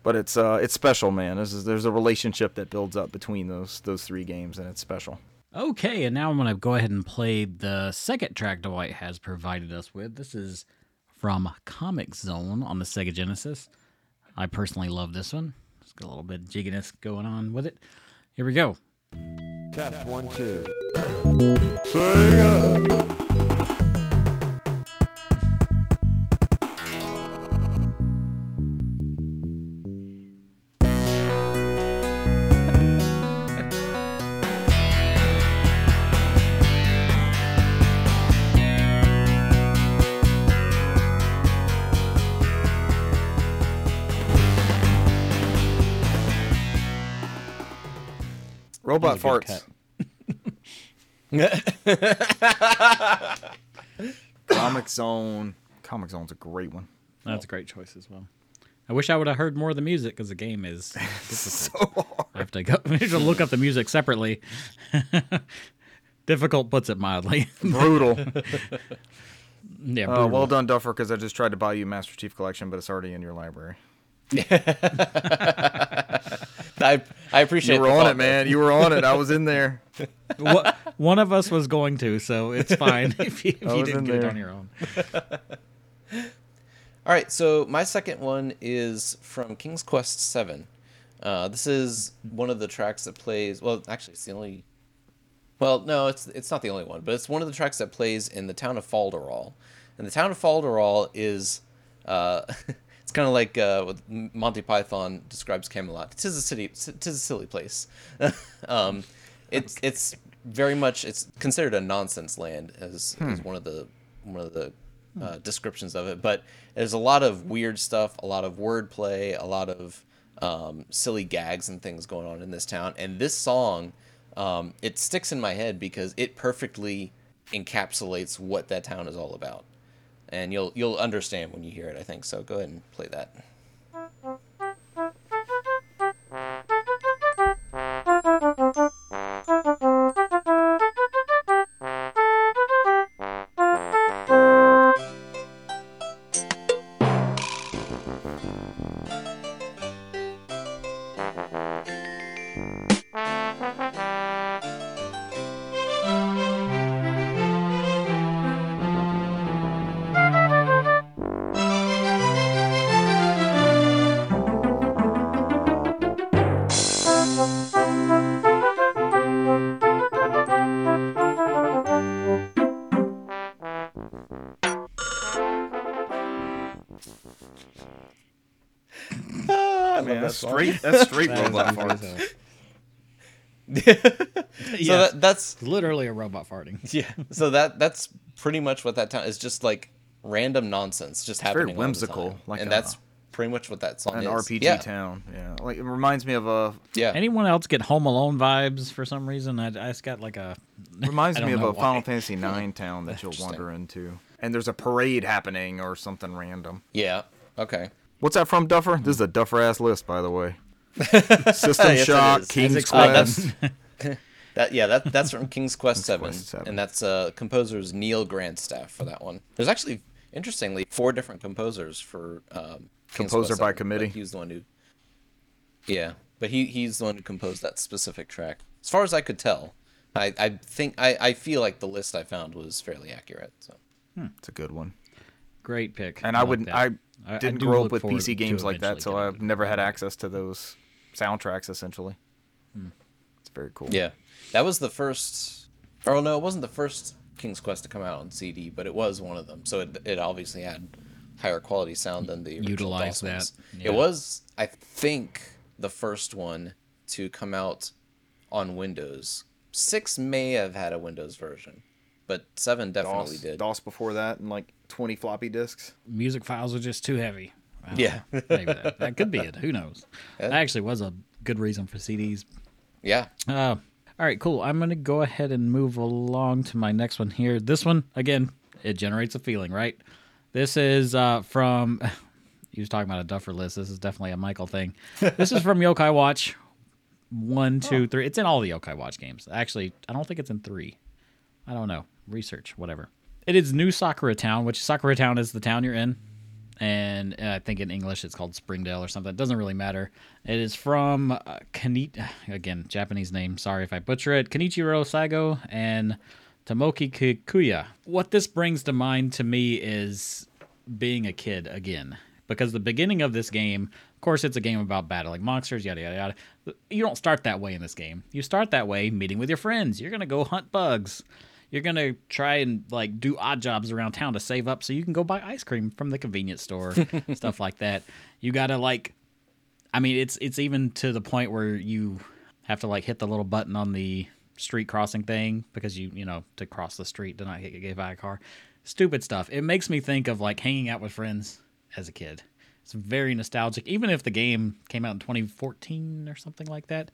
but it's uh it's special man there's, there's a relationship that builds up between those those three games and it's special Okay, and now I'm going to go ahead and play the second track Dwight has provided us with. This is from Comix Zone on the Sega Genesis. I personally love this one. It's got a little bit of jigginess going on with it. Here we go. Test one, two. Robot That was farts. Good Comix Zone. Comix Zone's a great one. That's a great choice as well. I wish I would have heard more of the music because the game is. so hard. I have to go. I have to look up the music separately. Difficult puts it mildly. Brutal. yeah. Uh, brutal. well done, Duffer, because I just tried to buy you Master Chief Collection, but it's already in your library. I I appreciate. You were the on thought, it, man. You were on it. I was in there. One of us was going to, so it's fine if you, if you didn't get it on your own. All right, so my second one is from King's Quest Seven. Uh, this is one of the tracks that plays. Well, actually, it's the only. Well, no, it's it's not the only one, but it's one of the tracks that plays in the town of Falderal, and the town of Falderal is. Uh, it's kind of like uh, what Monty Python describes Camelot. It is a city. It is a silly place. um, it's it's very much it's considered a nonsense land as, as one of the one of the uh, descriptions of it. But there's a lot of weird stuff, a lot of wordplay, a lot of um, silly gags and things going on in this town. And this song, um, it sticks in my head because it perfectly encapsulates what that town is all about. And you'll you'll understand when you hear it, I think. So go ahead and play that. Yes. that, that's literally a robot farting. yeah. So that that's pretty much what that town is. Just like random nonsense, just very happening. all the whimsical, time. like and a- that's pretty much what that song An is. An RPG yeah. town. Yeah, like it reminds me of a. Yeah. Anyone else get Home Alone vibes for some reason? I, I just got like a. Reminds me of a why. Final Fantasy IX town that you'll wander into, and there's a parade happening or something random. yeah. Okay. What's that from, Duffer? This is a Duffer ass list, by the way. System Yes, Shock. King's As Uh, Quest. that's that. Yeah, that that's from King's Quest Seven, and that's uh, composer's Neal Grandstaff for that one. There's actually, interestingly, four different composers for um, King's Composer Quest by 7, but committee. He's the one who. Yeah, but he he's the one who composed that specific track. As far as I could tell, I I think I I feel like the list I found was fairly accurate. So It's a good one. Great pick. And I, like wouldn't. that. I I- I didn't do grow up with PC games like that, so I've never had access to those soundtracks. Essentially, Hmm. it's very cool. yeah, that was the first. Oh no, it wasn't the first King's Quest to come out on CD, but it was one of them. So it it obviously had higher quality sound than the original Utilize DOS ones. that, yeah. It was, I think, the first one to come out on Windows. Six may have had a Windows version, but seven definitely DOS, did. DOS before that, and like 20 floppy disks. music files are just too heavy. I don't Yeah. maybe that, that could be it. Who knows? That actually was a good reason for CDs. Yeah. Uh, all right, cool. I'm gonna go ahead and move along to my next one here. This one again, it generates a feeling, right? This is uh, from. He was talking about a Duffer list. This is definitely a Michael thing. This is from Yokai Watch. One, two, three. It's in all the Yokai Watch games. Actually, I don't think it's in three. I don't know. Research, whatever. It is New Sakura Town, which Sakura Town is the town you're in. And uh, I think in English it's called Springdale or something. It doesn't really matter. It is from uh, Kani- again, Japanese name. Sorry if I butcher it. Kenichiro Sago and Tomoki Kikuya. What this brings to mind to me is being a kid again. Because the beginning of this game, of course, it's a game about battling monsters, yada, yada, yada. You don't start that way in this game. You start that way meeting with your friends. You're going to go hunt bugs. You're going to try and like do odd jobs around town to save up so you can go buy ice cream from the convenience store, stuff like that. You got to like I mean, it's it's even to the point where you have to like hit the little button on the street crossing thing because you you know to cross the street to not get hit by a car. Stupid stuff. It makes me think of like hanging out with friends as a kid. It's very nostalgic. Even if the game came out in 2014 or something like that,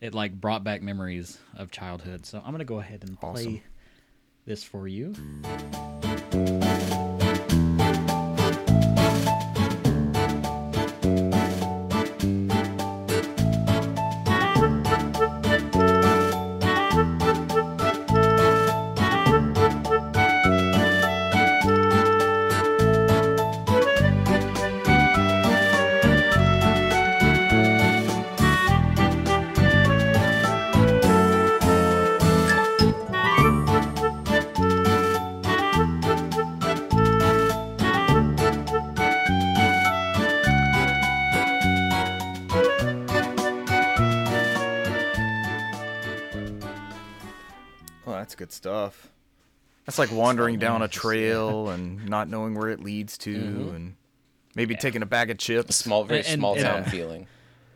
it like brought back memories of childhood. So I'm gonna go ahead and play Awesome. This for you. Good stuff. That's like wandering down a trail and not knowing where it leads to, and maybe taking a bag of chips. Small, very And- small and- town Yeah. feeling.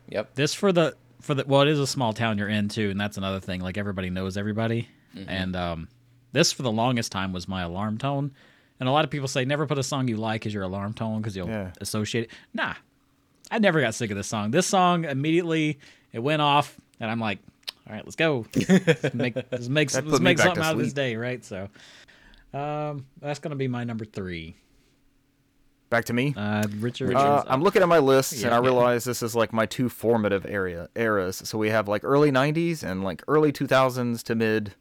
Yep. this for the for the well it is a small town you're in too and that's another thing like everybody knows everybody and um this for the longest time was my alarm tone and a lot of people say never put a song you like as your alarm tone because you'll Yeah. associate it nah i never got sick of this song this song immediately it went off and i'm like all right let's go let's make, let's make, let's make something out of this day right so um that's gonna be my number three Back to me. uh richard Uh, I'm looking at my lists and Yeah. I realize this is like my two formative area eras. So we have like early 90s and like early 2000s to mid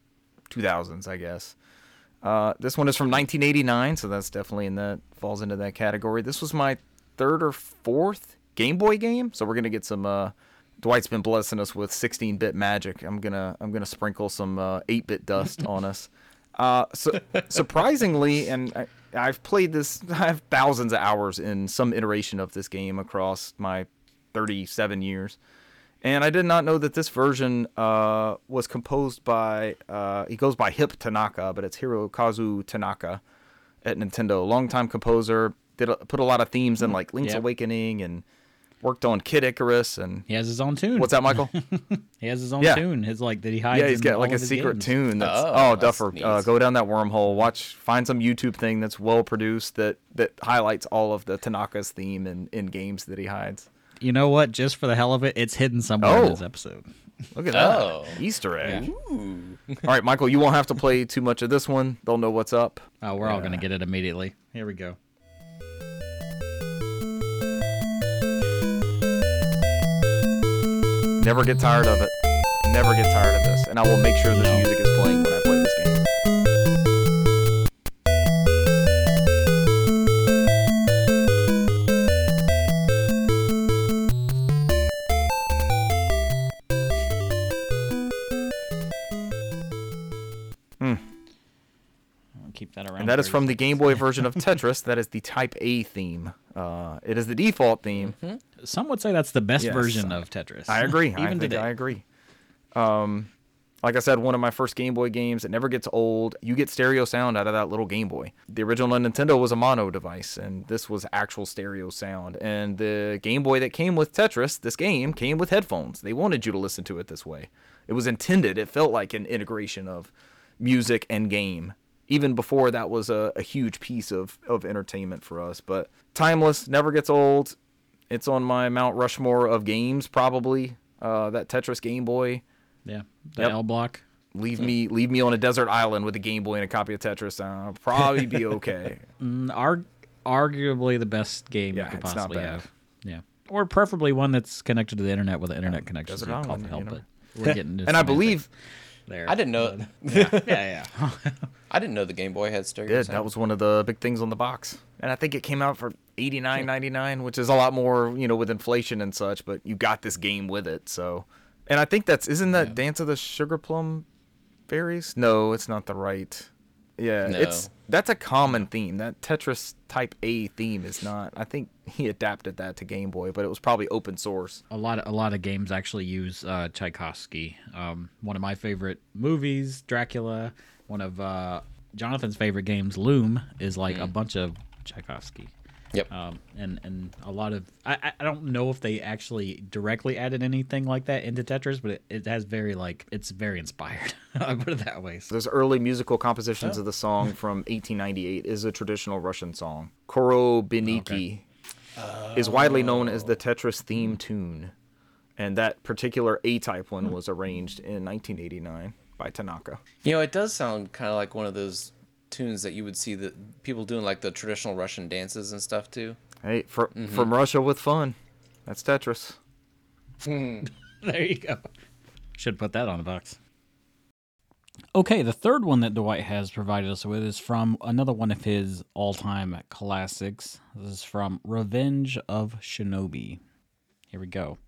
2000s, I guess. Uh, this one is from 1989, so that's definitely in that falls into that category. This was my third or fourth Game Boy game, so we're gonna get some. Dwight's been blessing us with 16-bit magic. I'm gonna I'm gonna sprinkle some uh, 8-bit dust on us. Uh, so surprisingly, and I, I've played this. I have thousands of hours in some iteration of this game across my 37 years, And I did not know that this version uh, was composed by, uh, he goes by Hip Tanaka, but it's Hirokazu Tanaka at Nintendo. Longtime composer, did a, put a lot of themes in like Link's Yep. Awakening and worked on Kid Icarus. And He has his own tune. what's that, Michael? He has his own Yeah. tune. His like that he hides. yeah, he's in got all like a secret games. tune. That's Oh, oh, that's Duffer, uh, go down that wormhole. Watch, find some YouTube thing that's well produced that that highlights all of the Tanaka's theme in in games that he hides. You know what? Just for the hell of it, it's hidden somewhere in Oh. this episode. Look at that Oh. Easter egg. Yeah. All right, Michael, you won't have to play too much of this one. They'll know what's up. Oh, we're all gonna get it immediately. Here we go. Never get tired of it. Never get tired of this, and I will make sure this music is playing when I play this game. Keep that around. And that is from the Game Boy version of Tetris. That is the Type A theme. Uh, it is the default theme. Some would say that's the best Yes. version of Tetris. I agree. I Even think today. I agree. Um, like I said, one of my first Game Boy games. It never gets old. You get stereo sound out of that little Game Boy. The original Nintendo was a mono device, and this was actual stereo sound. And the Game Boy that came with Tetris, this game came with headphones. They wanted you to listen to it this way. It was intended. It felt like an integration of music and game. Even before that was a, a huge piece of, of entertainment for us. But timeless, never gets old. It's on my Mount Rushmore of games, probably. Uh, that Tetris Game Boy. Yeah, the Yep. L block. Leave me, leave me on a desert island with a Game Boy and a copy of Tetris. and I'll probably be okay. Mm, Ar- arguably the best game Yeah, you could possibly have. Yeah, or preferably one that's connected to the internet with an internet connection. Desert so Island, you know. but we're getting. and I believe there. I didn't know. yeah, yeah. I didn't know the Game Boy had stereo. did. sound. That was one of the big things on the box. And I think it came out for eighty nine ninety nine, which is a lot more, you know, with inflation and such. But you got this game with it, so. And I think that's isn't that Dance of the Sugar Plum Fairies? No, it's not the right. Yeah, No. it's that's a common theme. That Tetris Type A theme is not. I think he adapted that to Game Boy, but it was probably open source. a lot of a lot of games actually use uh, Tchaikovsky. Um, one of my favorite movies, Dracula. One of uh, Jonathan's favorite games, Loom, is like a bunch of Tchaikovsky. Yep. Um, and and a lot of I, I- I don't know if they actually directly added anything like that into Tetris, but it, it has very like it's very inspired. I put it that way. So, Those early musical compositions of the song from 1898 is a traditional Russian song. Korobeiniki is widely known as the Tetris theme tune, and that particular A-type one was arranged in 1989 by Tanaka. You know, it does sound kind of like one of those tunes that you would see the people doing like the traditional Russian dances and stuff too. Hey, for, mm-hmm. from Russia with fun. That's Tetris. Hmm. there you go. Should put that on the box. Okay, the third one that Dwight has provided us with is from another one of his all-time classics. This is from Revenge of Shinobi. Here we go.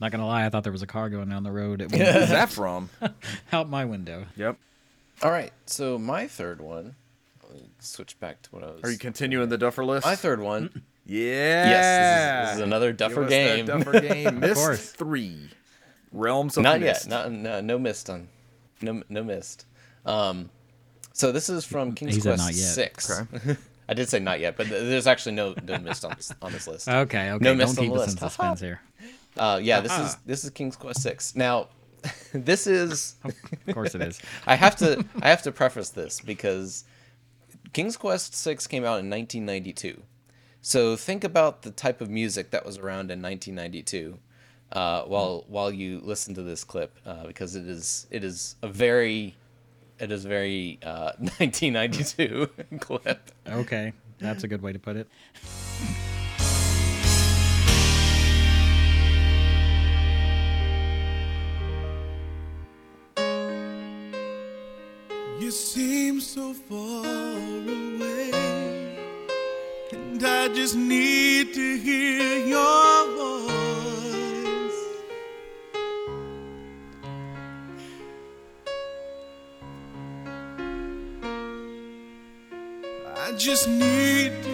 Not gonna lie, I thought there was a car going down the road. It Who's went that from? out my window. Yep. All right, so my third one. Let me switch back to what I was. Are you continuing the Duffer list? my third one. Yeah. Yes, this is, this is another Give Duffer us game. that Duffer game. Myst course. 3. Realms of Not Myst. yet. Not no, no Myst on. No no Myst. Um, so this is from King's He said Quest not yet. Six. Okay. I did say not yet, but th- there's actually no no Myst on this on this list. Okay, okay. No Don't Myst on keep the us in list. suspense here. Uh, yeah, this is this is King's Quest Six. Now, this is Of course it is. I have to I have to preface this because King's Quest Six came out in 1992. So think about the type of music that was around in 1992 uh, while while you listen to this clip uh, because it is it is a very it is very uh, 1992 clip. Okay, that's a good way to put it. You seem so far away, and I just need to hear your voice. I just need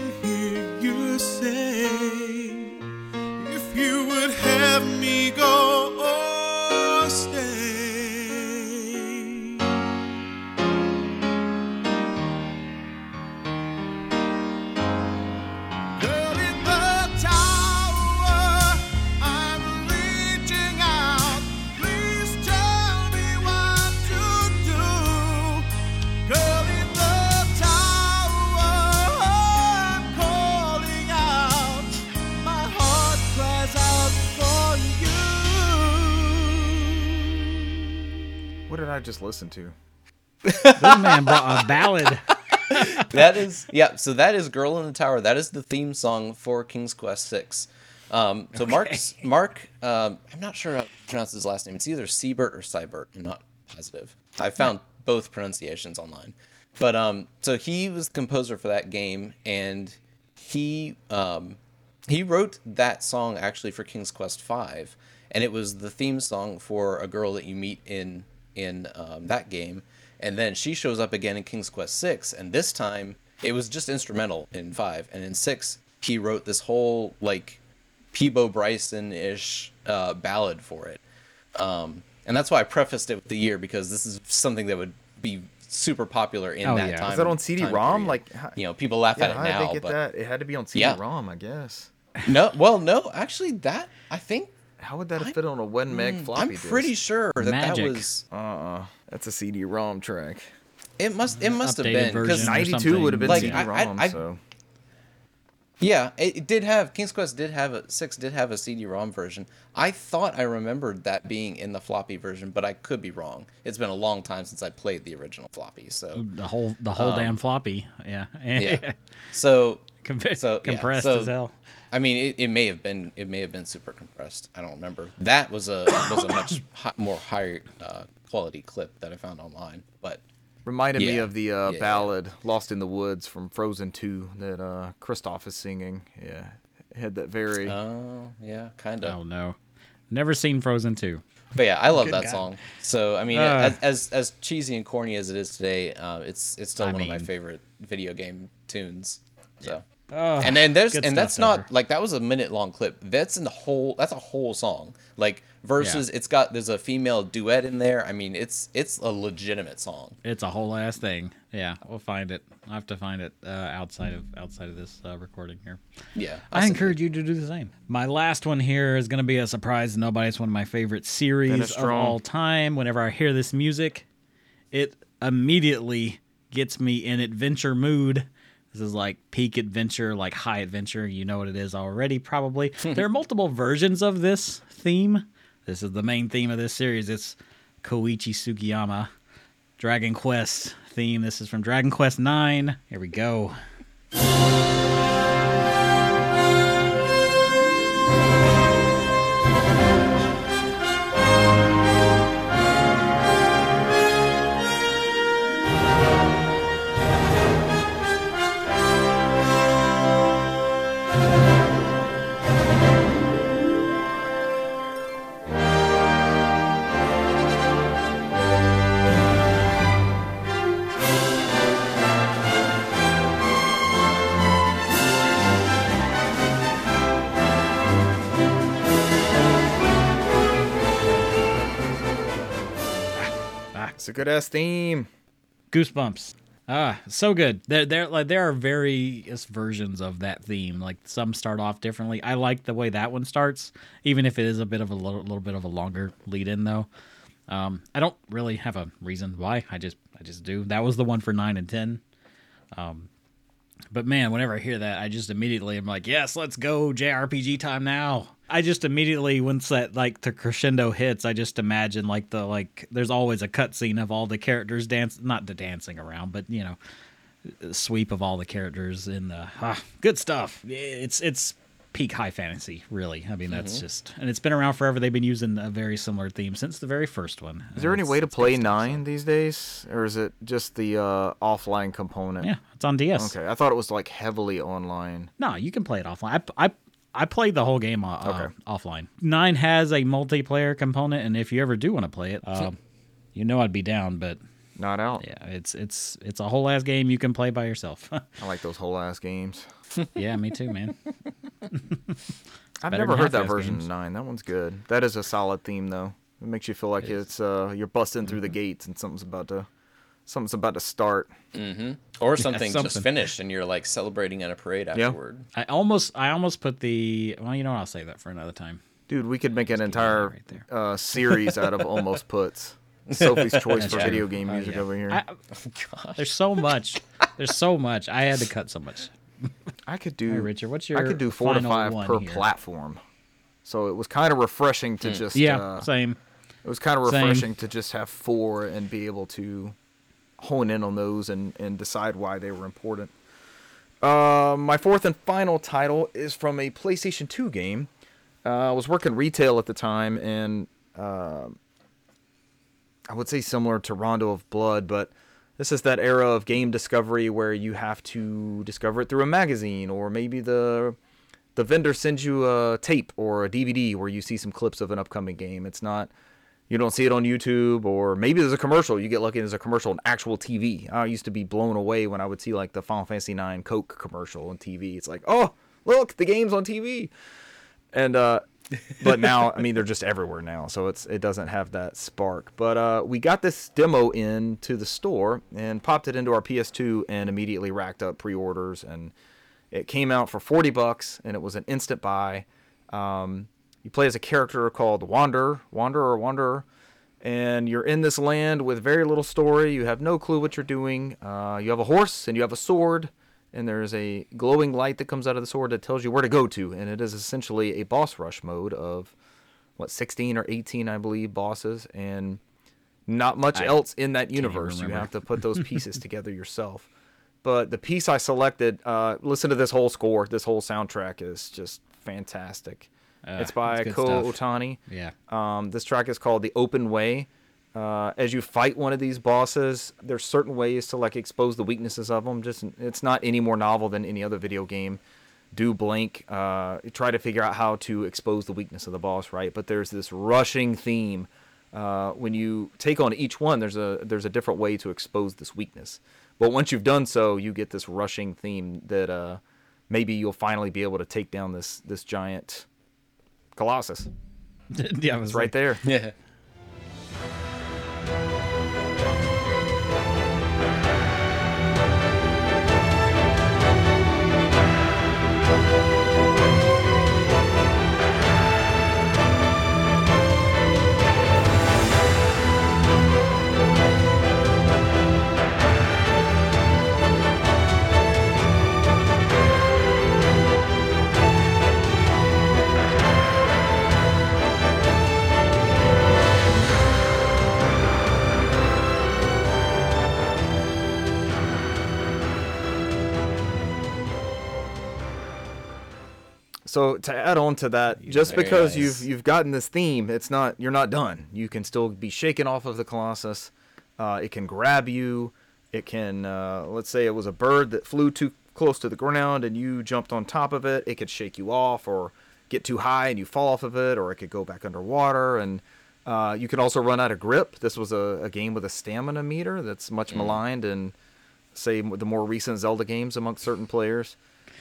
I just listen to? This man brought a ballad. that is yeah so that is girl in the tower. That is the theme song for king's quest 6 um, so mark's mark um, i'm not sure how to pronounce his last name. It's either siebert or seibert. I'm not positive. I found both pronunciations online. But um, so he was the composer for that game and he um, he wrote that song actually for king's quest 5 and it was the theme song for a girl that you meet in in um, that game and then she shows up again in King's Quest 6 and this time it was just instrumental in 5 and in 6 he wrote this whole like Peabo Bryson-ish uh, ballad for it um, and that's why I prefaced it with the year because this is something that would be super popular in Oh, that yeah. time Is that on CD-ROM? Like, how- you know people laugh Yeah, at it how did now they get but that? It had to be on CD-ROM, I guess. no well no actually that I think How would that have fit on a one meg mm, floppy I'm disk? pretty sure that Magic. that was Uh-uh. That's a CD-ROM track. it must it must have been because version. or 92 would have been Like. I- CD-ROM, I- so Yeah, it, it did have King's Quest did have a six did have a CD-ROM version. I thought I remembered that being in the floppy version, but I could be wrong. It's been a long time since I played the original floppy, so the whole the whole um, damn floppy. Yeah. yeah. So Com- So, yeah, compressed so- as hell. I mean, it, it may have been it may have been super compressed. I don't remember. That was a was a much hi- more higher uh, quality clip that I found online. But reminded me of the uh, Yeah, yeah. ballad "Lost in the Woods" from Frozen 2 that uh, Kristoff is singing. Yeah, it had that very. oh yeah, kind of. Oh no. Never seen Frozen 2. But yeah, I love that God. song. So I mean, Uh. as, as as cheesy and corny as it is today, uh, it's it's still I one of my favorite video game tunes. So. Oh, and then there's and stuff, that's not like that was a minute long clip. That's in the whole. That's a whole song. Like versus it's got there's a female duet in there. I mean, it's it's a legitimate song. It's a whole ass thing. Yeah, we'll find it. I have to find it uh, outside of outside of this uh, recording here. Yeah, I'll I send encourage you to do the same. My last one here is going to be a surprise to nobody. It's one of my favorite series of all time. Whenever I hear this music, it immediately gets me in adventure mood. This is like peak adventure, like high adventure. You know what it is already, probably. there are multiple versions of this theme. This is the main theme of this series. It's Koichi Sugiyama, Dragon Quest theme. This is from Dragon Quest Nine. Here we go. Good ass theme. Goosebumps. Ah, so good. There, there, like there are various versions of that theme. Like some start off differently. I like the way that one starts, even if it is a bit of a little, little bit of a longer lead in though. Um, I don't really have a reason why. I just, I just do. That was the one for nine and ten. Um, but man, whenever I hear that, I just immediately am like, yes, let's go JRPG time now. I just immediately once that like the crescendo hits, I just imagine like the like there's always a cutscene of all the characters dance not the dancing around, but you know, sweep of all the characters in the ah, good stuff. It's it's peak high fantasy, really. I mean, that's Mm-hmm. just, and it's been around forever. They've been using a very similar theme since the very first one. Is there any way to play good stuff, so- nine these days, or is it just the uh, offline component? Yeah, it's on DS. Okay, I thought it was like heavily online. No, you can play it offline. I, I, I played the whole game uh, uh, Okay. offline. Nine has a multiplayer component, and if you ever do want to play it, uh, you know I'd be down. But Not out. yeah, it's it's it's a whole ass game you can play by yourself. I like those whole ass games. yeah, me too, man. I've never heard that version games. of nine. That one's good. That is a solid theme though. It makes you feel like it's uh you're busting through the Mm-hmm. gates and something's about to something's about to start. Or something, something. just finished and you're like celebrating at a parade Yeah. afterward. I almost I almost put the well, you know, what, I'll save that for another time. Dude, we could make an give you that entire right there. uh, series out of almost puts. Sophie's choice for Yeah. video game Oh, music yeah. over here. I, there's so much. There's so much. I had to cut so much. I could Hey, do Richard, what's your? I could do four to five per here? platform. So it was kind of refreshing to just Yeah, uh, same. It was kind of Same. refreshing to just have four and be able to hone in on those and, and decide why they were important. Uh, my fourth and final title is from a PlayStation 2 game. Uh, I was working retail at the time, and uh, I would say similar to Rondo of Blood, but this is that era of game discovery where you have to discover it through a magazine, or maybe the the vendor sends you a tape or a DVD where you see some clips of an upcoming game. It's not you don't see it on YouTube, or maybe there's a commercial. You get lucky there's a commercial on actual TV. I used to be blown away when I would see like the Final Fantasy IX Coke commercial on TV. It's like, oh, look, the game's on TV. And uh, but now, I mean, they're just everywhere now, so it's it doesn't have that spark. But uh, we got this demo in to the store and popped it into our PS2 and immediately racked up pre-orders and it came out for 40 bucks and it was an instant buy. Um, you play as a character called Wander, Wanderer, Wanderer, and you're in this land with very little story. You have no clue what you're doing. Uh, you have a horse and you have a sword, and there's a glowing light that comes out of the sword that tells you where to go to. And it is essentially a boss rush mode of what 16 or 18, I believe, bosses, and not much I else in that universe. You have to put those pieces together yourself. But the piece I selected, uh, listen to this whole score. This whole soundtrack is just fantastic. Uh, it's by Kow. Otani. Yeah. Um, this track is called "The Open Way." Uh, as you fight one of these bosses, there's certain ways to like expose the weaknesses of them. Just it's not any more novel than any other video game. Do blank, uh, try to figure out how to expose the weakness of the boss, right? But there's this rushing theme. Uh, when you take on each one, there's a there's a different way to expose this weakness. But once you've done so, you get this rushing theme that uh, maybe you'll finally be able to take down this this giant colossus. yeah, it was It's right there. Yeah. So to add on to that, just because nice. you've you've gotten this theme, it's not you're not done. You can still be shaken off of the Colossus. Uh, it can grab you. It can uh, let's say it was a bird that flew too close to the ground and you jumped on top of it. It could shake you off or get too high and you fall off of it, or it could go back underwater. And uh, you can also run out of grip. This was a, a game with a stamina meter that's much maligned in say the more recent Zelda games amongst certain players.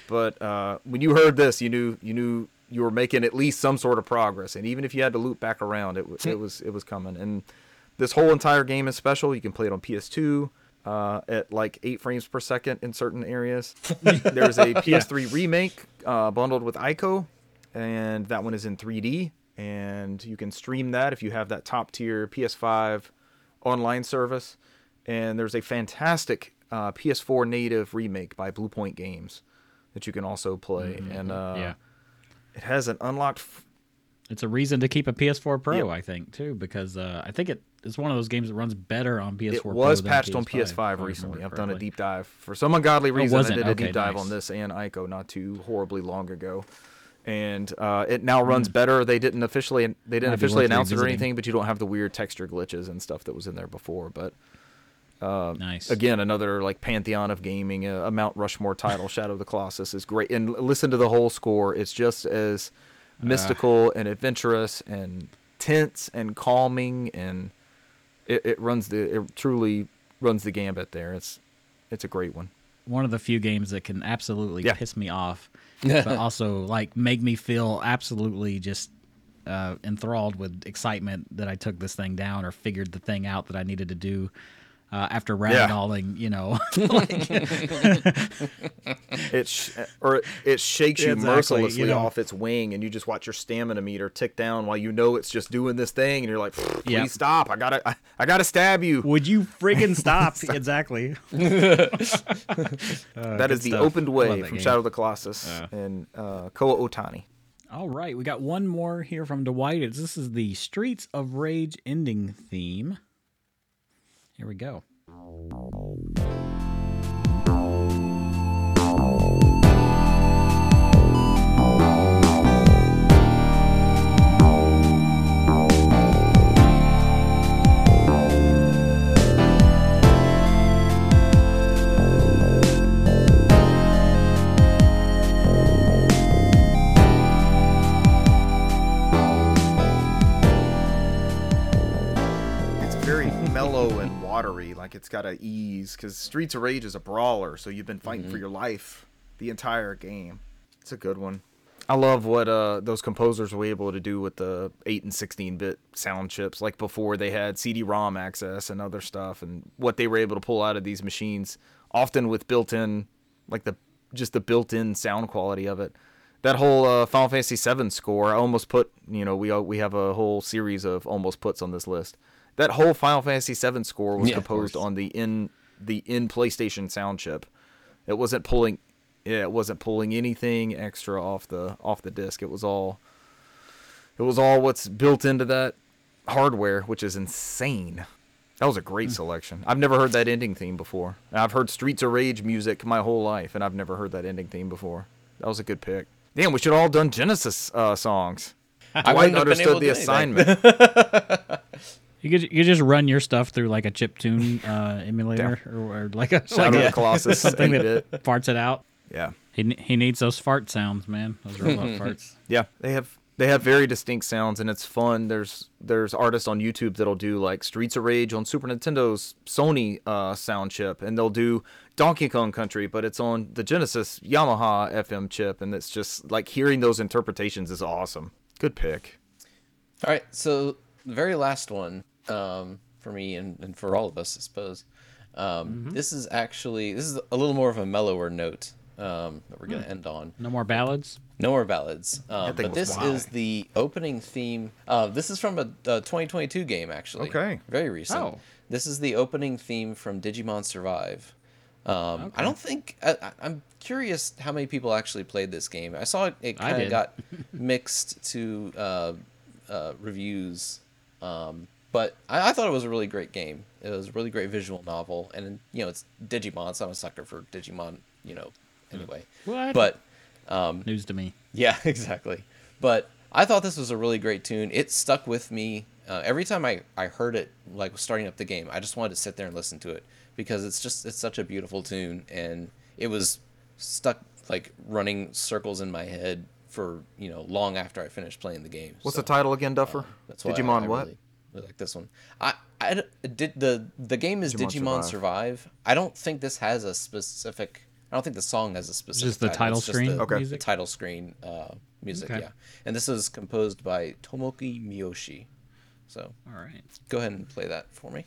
But uh, when you heard this, you knew you knew you were making at least some sort of progress, and even if you had to loop back around, it it was it was coming. And this whole entire game is special. You can play it on PS2 uh, at like eight frames per second in certain areas. There's a PS3 remake uh, bundled with Ico, and that one is in 3D, and you can stream that if you have that top tier PS5 online service. And there's a fantastic uh, PS4 native remake by Bluepoint Games that you can also play, and uh, yeah. it has an unlocked. F- It's a reason to keep a PS4 Pro, Yep. I think, too, because uh, I think it is one of those games that runs better on PS4 it was patched on PS5, if PS5 recently. I've done a deep dive for some ungodly reason. I did a Okay, deep dive nice. on this and Ico not too horribly long ago, and uh, it now runs better. They didn't officially they didn't Might officially announce it or anything, but you don't have the weird texture glitches and stuff that was in there before. But nice. again, another like pantheon of gaming, a, a Mount Rushmore title, Shadow of the Colossus is great. And listen to the whole score; it's just as mystical and adventurous and tense and calming, and it, it runs the it truly runs the gambit there. It's it's a great one. one of the few games that can absolutely Yeah. piss me off, but also like make me feel absolutely just uh, enthralled with excitement that I took this thing down or figured the thing out that I needed to do. Uh, after ragdolling, you know, It sh- or it shakes you Exactly, mercilessly you know. off its wing, and you just watch your stamina meter tick down while you know it's just doing this thing, and you're like, "Please Yep. stop! I gotta, I, I gotta stab you." would you friggin' stop? exactly. that is the stuff. opened way from game. Shadow of the Colossus and uh, Kow Otani. All right, we got one more here from Dwight. It's, this is the Streets of Rage ending theme. Here we go. Watery, like it's got a ease. Because Streets of Rage is a brawler, so you've been fighting for your life the entire game. It's a good one. I love what uh, those composers were able to do with the 8 and 16 bit sound chips. Like before, they had CD ROM access and other stuff, and what they were able to pull out of these machines, often with built in, like the just the built in sound quality of it. That whole uh, Final Fantasy VII score, I almost put, you know, we we have a whole series of almost puts on this list. That whole Final Fantasy VII score was Yeah, composed on the in the in PlayStation sound chip. It wasn't pulling, yeah, it wasn't pulling anything extra off the off the disc. It was all, it was all what's built into that hardware, which is insane. That was a great selection. I've never heard that ending theme before. And I've heard Streets of Rage music my whole life, and I've never heard that ending theme before. That was a good pick. Damn, we should all done Genesis uh, songs. I Dwight wouldn't have been able understood the assignment. You could you could just run your stuff through like a chip tune uh, emulator or, or like a Shadow like of the Colossus, something 8-bit. that farts it out. Yeah. He he needs those fart sounds, man. Those robot farts. Yeah, they have they have very distinct sounds and it's fun. There's there's artists on YouTube that'll do like Streets of Rage on Super Nintendo's Sony uh, sound chip, and they'll do Donkey Kong Country, but it's on the Genesis Yamaha FM chip, and it's just like hearing those interpretations is awesome. Good pick. All right, so the very last one um, for me and, and for all of us, I suppose. Um, This is actually this is a little more of a mellower note um, that we're gonna end on. No more ballads. No more ballads. Um, but this wild. is the opening theme. Uh, this is from a, a 2022 game, actually. Okay. Very recent. Oh. This is the opening theme from Digimon Survive. Um, I don't think. I, I- I'm curious how many people actually played this game. I saw it, it I kind of got mixed to uh, uh, reviews. Um, but I, I thought it was a really great game. It was a really great visual novel, and you know it's Digimon, so I'm a sucker for Digimon. You know, anyway. What? But um, News to me. yeah, exactly. But I thought this was a really great tune. It stuck with me uh, every time I, I heard it, like starting up the game. I just wanted to sit there and listen to it because it's just it's such a beautiful tune, and it was stuck like running circles in my head for you know long after I finished playing the game. What's So, the title again, Duffer? That's why Digimon I, I what? Really, really like this one. I, I did the the game is Digimon Digimon, Survive. Survive. I don't think this has a specific. I don't think the song has a specific. Just the title It's screen the, Okay. music? title screen uh, music. Okay. Yeah, and this is composed by Tomoki Miyoshi. So All right. go ahead and play that for me.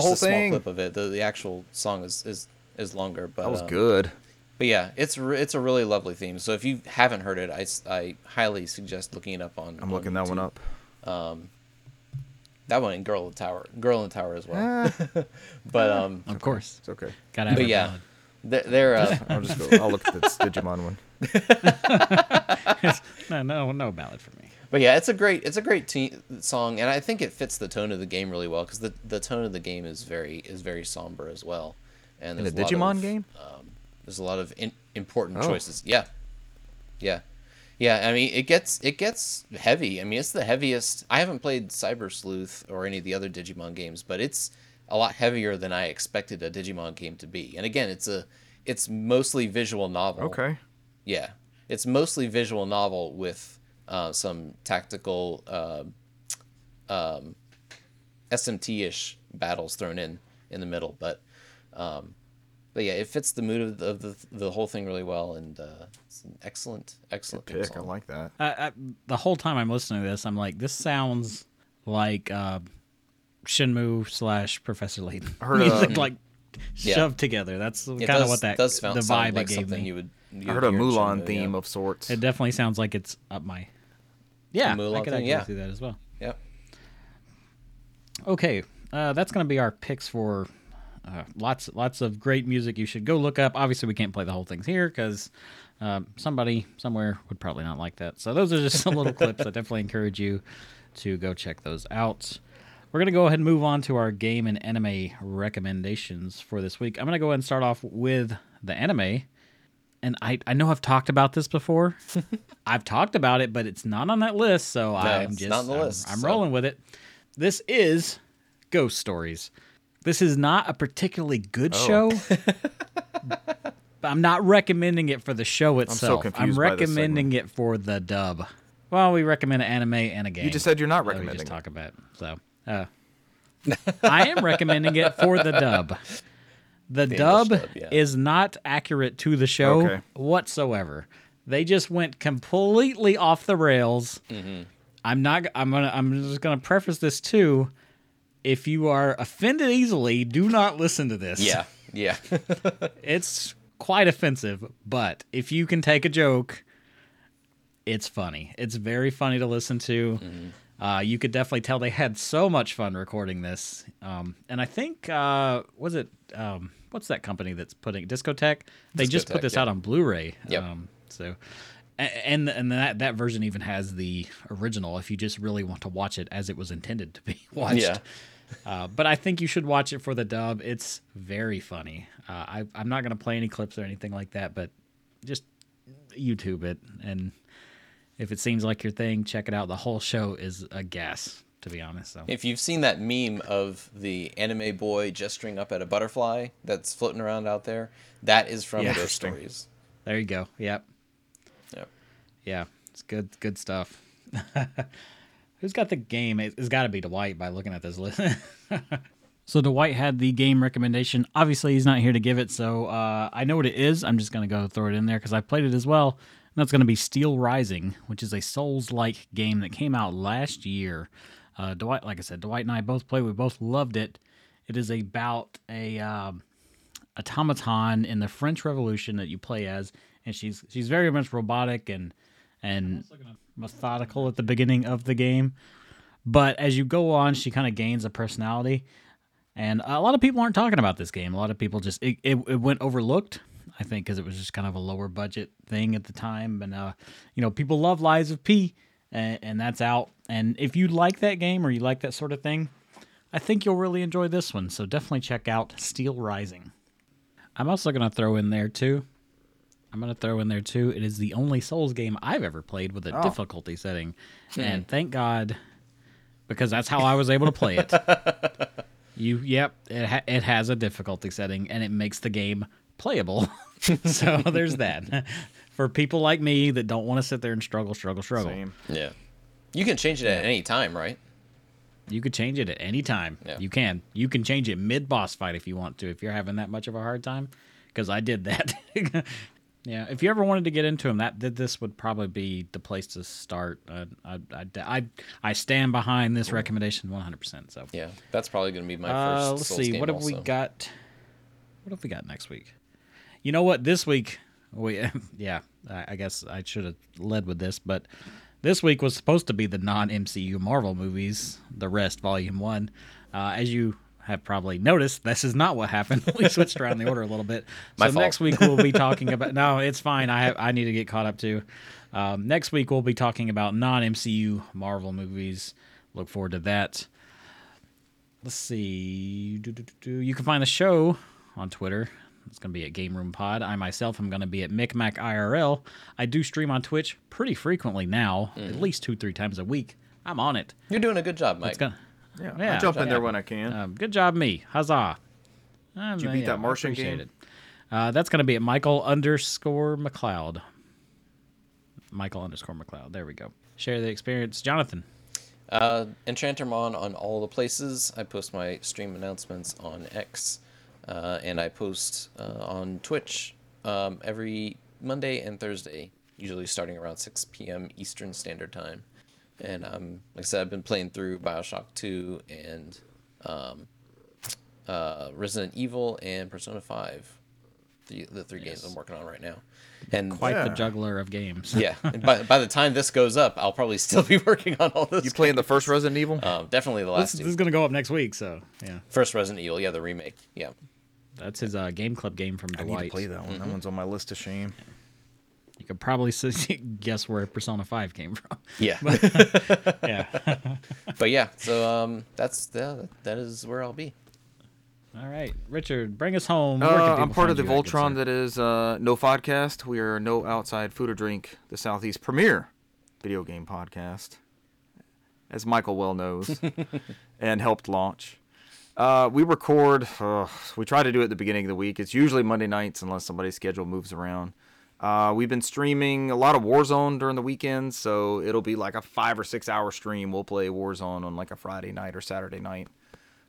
The whole a small thing. clip of it. The, the actual song is is, is longer, but That was um, good. But yeah, it's re- it's a really lovely theme. So if you haven't heard it, I, I highly suggest looking it up on. I'm on looking that one YouTube. up. That one and Girl in the Tower, Girl in the Tower as well. but um, Of course. It's okay. Gotta have but a yeah, ballad. they're, they're uh, I'll just go. I'll look at the Digimon one. No, no, no ballad for me. But yeah, it's a great it's a great te- song, and I think it fits the tone of the game really well because the, the tone of the game is very is very somber as well. And In a Digimon of, game? Um, there's a lot of in, important Oh. choices. Yeah, yeah, yeah. I mean, it gets it gets heavy. I mean, it's the heaviest. I haven't played Cyber Sleuth or any of the other Digimon games, but it's a lot heavier than I expected a Digimon game to be. And again, it's a it's mostly visual novel. Okay. Yeah, it's mostly visual novel with uh, some tactical uh, um, SMT-ish battles thrown in in the middle, but um, but yeah, it fits the mood of the, of the the whole thing really well, and uh, it's an excellent excellent theme Pick. I like that. I, I, the whole time I'm listening to this, I'm like, this sounds like uh, Shenmue slash Professor Layton. Heard, Music uh, like Yeah. shoved together. That's kind of what that does the vibe sound it like gave something me. you would. You I heard a Mulan Shenmue, theme yeah. of sorts. It definitely sounds like it's up my. Yeah, I could thing, actually yeah. see that as well. Yep. Okay, uh, that's gonna be our picks for uh, lots lots of great music. You should go look up. Obviously, we can't play the whole things here because um, somebody somewhere would probably not like that. So those are just some little clips. I definitely encourage you to go check those out. We're gonna go ahead and move on to our game and anime recommendations for this week. I'm gonna go ahead and start off with the anime. And I, I know I've talked about this before. I've talked about it, but it's not on that list, so I'm it's just not on the I'm- list, I'm so- rolling with it. This is Ghost Stories. This is not a particularly good Oh. show. but I'm not recommending it for the show itself. confused by this recommending it for the dub. Well, we recommend an anime and a game. You just said you're not that we recommending just it. talk about. So, uh, I am recommending it for the dub. The, dub, dub, yeah. is not accurate to the show Okay. whatsoever. They just went completely off the rails. Mm-hmm. I'm not. I'm gonna. I'm just gonna preface this too. If you are offended easily, do not listen to this. Yeah. Yeah. it's quite offensive. But if you can take a joke, it's funny. It's very funny to listen to. Mm-hmm. Uh, you could definitely tell they had so much fun recording this. Um, and I think uh, was it um, what's that company that's putting Discotek? They just put this yeah. out on Blu-ray. Yep. Um, so. And and that that version even has the original if you just really want to watch it as it was intended to be watched. Yeah. Uh, but I think you should watch it for the dub. It's very funny. Uh, I, I'm not going to play any clips or anything like that, but just YouTube it. And if it seems like your thing, check it out. The whole show is a gas, to be honest. So If you've seen that meme of the anime boy gesturing up at a butterfly that's floating around out there, that is from Yeah. Ghost Stories. there you go. Yep. Yep. Yeah. It's good, good stuff. Who's got the game? It- It's got to be Dwight by looking at this list. so Dwight had the game recommendation. Obviously, he's not here to give it, so uh, I know what it is. I'm just gonna go throw it in there because I played it as well. And that's gonna be Steel Rising, which is a Souls-like game that came out last year. Uh, Dwight, like I said, Dwight and I both played. We both loved it. It is about a um, automaton in the French Revolution that you play as, and she's she's very much robotic and and methodical at the beginning of the game. But as you go on, she kind of gains a personality. And a lot of people aren't talking about this game. A lot of people just it, it, it went overlooked. I think because it was just kind of a lower budget thing at the time, and uh, you know people love Lies of P, and, and that's out. And if you like that game or you like that sort of thing, I think you'll really enjoy this one. So definitely check out Steel Rising. I'm also gonna throw in there too. I'm gonna throw in there too. It is the only Souls game I've ever played with a Oh. difficulty setting, hmm. and thank God, because that's how I was able to play it. you, yep, it ha- it has a difficulty setting, and it makes the game playable. so there's that. For people like me that don't want to sit there and struggle, struggle, struggle, Same. Yeah. You can change it at any time, right? you could change it at any time. Yeah. You can. You can change it mid boss fight if you want to. If you're having that much of a hard time, because I did that. Yeah, if you ever wanted to get into them, that th- this would probably be the place to start. Uh, I, I, I, I stand behind this recommendation 100%. So, Yeah, that's probably gonna be my uh, first. let's Souls see, game what have we got? What have we got next week? You know what? This week, we yeah, I, guess I should have led with this, but this week was supposed to be the non-MCU Marvel movies, the rest, Volume One. Uh, as you have probably noticed, this is not what happened. we switched around the order a little bit. My so fault. next week we'll be talking about. No, it's fine. I have I need to get caught up too. Um, next week we'll be talking about non-MCU Marvel movies. Look forward to that. Let's see. You can find the show on Twitter. It's going to be at Game Room Pod. I myself am going to be at Micmac IRL. I do stream on Twitch pretty frequently now, Mm-hmm. at least two, three times a week. I'm on it. You're doing a good job, Mike. It's gonna, Yeah, Yeah, I jump in yeah. there when I can. um, good job, me. Huzzah. Did you beat that Martian game? It. Uh, that's going to be at Michael underscore McLeod. Michael underscore McLeod. There we go. Share the experience. Jonathan. Uh, Enchantermon on all the places. I post my stream announcements on X, uh, and I post uh, on Twitch um, every Monday and Thursday, usually starting around 6 p.m. Eastern Standard Time. And um, like I said, I've been playing through Bioshock 2 and um, uh, Resident Evil and Persona 5, the, the three games I'm working on right now. And Quite the juggler of games. yeah, and by, by the time this goes up, I'll probably still be working on all this. You playing the first Resident Evil? Um, definitely the last this two. is going to go up next week, so yeah. First Resident Evil, yeah, the remake. Yeah. That's his uh, game club game from I need Dwight. to play that one. That one's on my list of shame. You could probably guess where Persona 5 came from. Yeah. yeah. but yeah, so um that's the, that is where I'll be. All right. Richard, bring us home. Uh, I'm part of the you Voltron that is uh, Nofodcast. We are No Outside Food or Drink, the Southeast premier video game podcast, as Michael well knows, and helped launch. Uh, we record, uh, we try to do it at the beginning of the week. It's usually Monday nights unless somebody's schedule moves around. Uh, we've been streaming a lot of Warzone during the weekends, so it'll be like a five or six hour stream. We'll play Warzone on like a Friday night or Saturday night.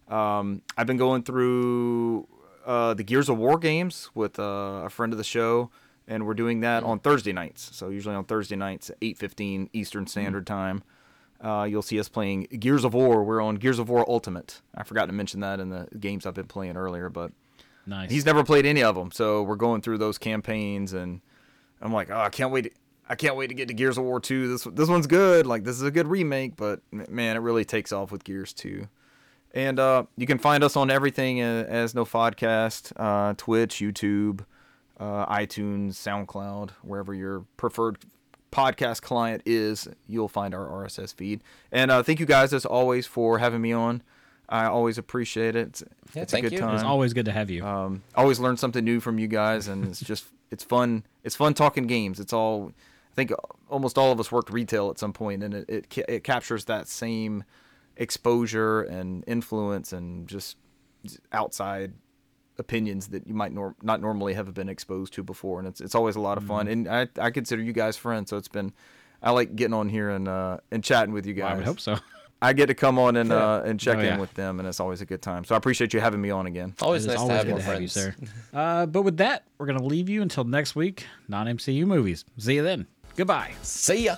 Um, I've been going through uh, the Gears of War games with uh, a friend of the show, and we're doing that on Thursday nights. So usually on Thursday nights at 8:15 Eastern Standard Time. Uh, you'll see us playing Gears of War. We're on Gears of War Ultimate. I forgot to mention that in the games I've been playing earlier, but Nice. he's never played any of them. So we're going through those campaigns, and I'm like, oh, I can't wait. To, I can't wait to get to Gears of War 2. This this one's good. Like this is a good remake, but man, it really takes off with Gears 2. And uh, you can find us on everything as Nofodcast, uh, Twitch, YouTube, uh, iTunes, SoundCloud, wherever your preferred podcast client is, you'll find our RSS feed. And uh, thank you guys, as always, for having me on. I always appreciate it. It's, Yeah, it's thank a good you. time. It's always good to have you. Um, always learn something new from you guys, and it's just it's fun. It's fun talking games. It's all. I think almost all of us worked retail at some point, and it it, it captures that same exposure and influence and just outside opinions that you might nor- not normally have been exposed to before, and it's it's always a lot of fun. And I I consider you guys friends, so it's been. I like getting on here and uh, and chatting with you guys. I would hope so. I get to come on and uh, and check Oh, in yeah. with them, and it's always a good time. So I appreciate you having me on again. Always It is nice to always have good more to have you, friends. sir. Uh, but with that, we're going to leave you until next week. Non MCU movies. See you then. Goodbye. See ya.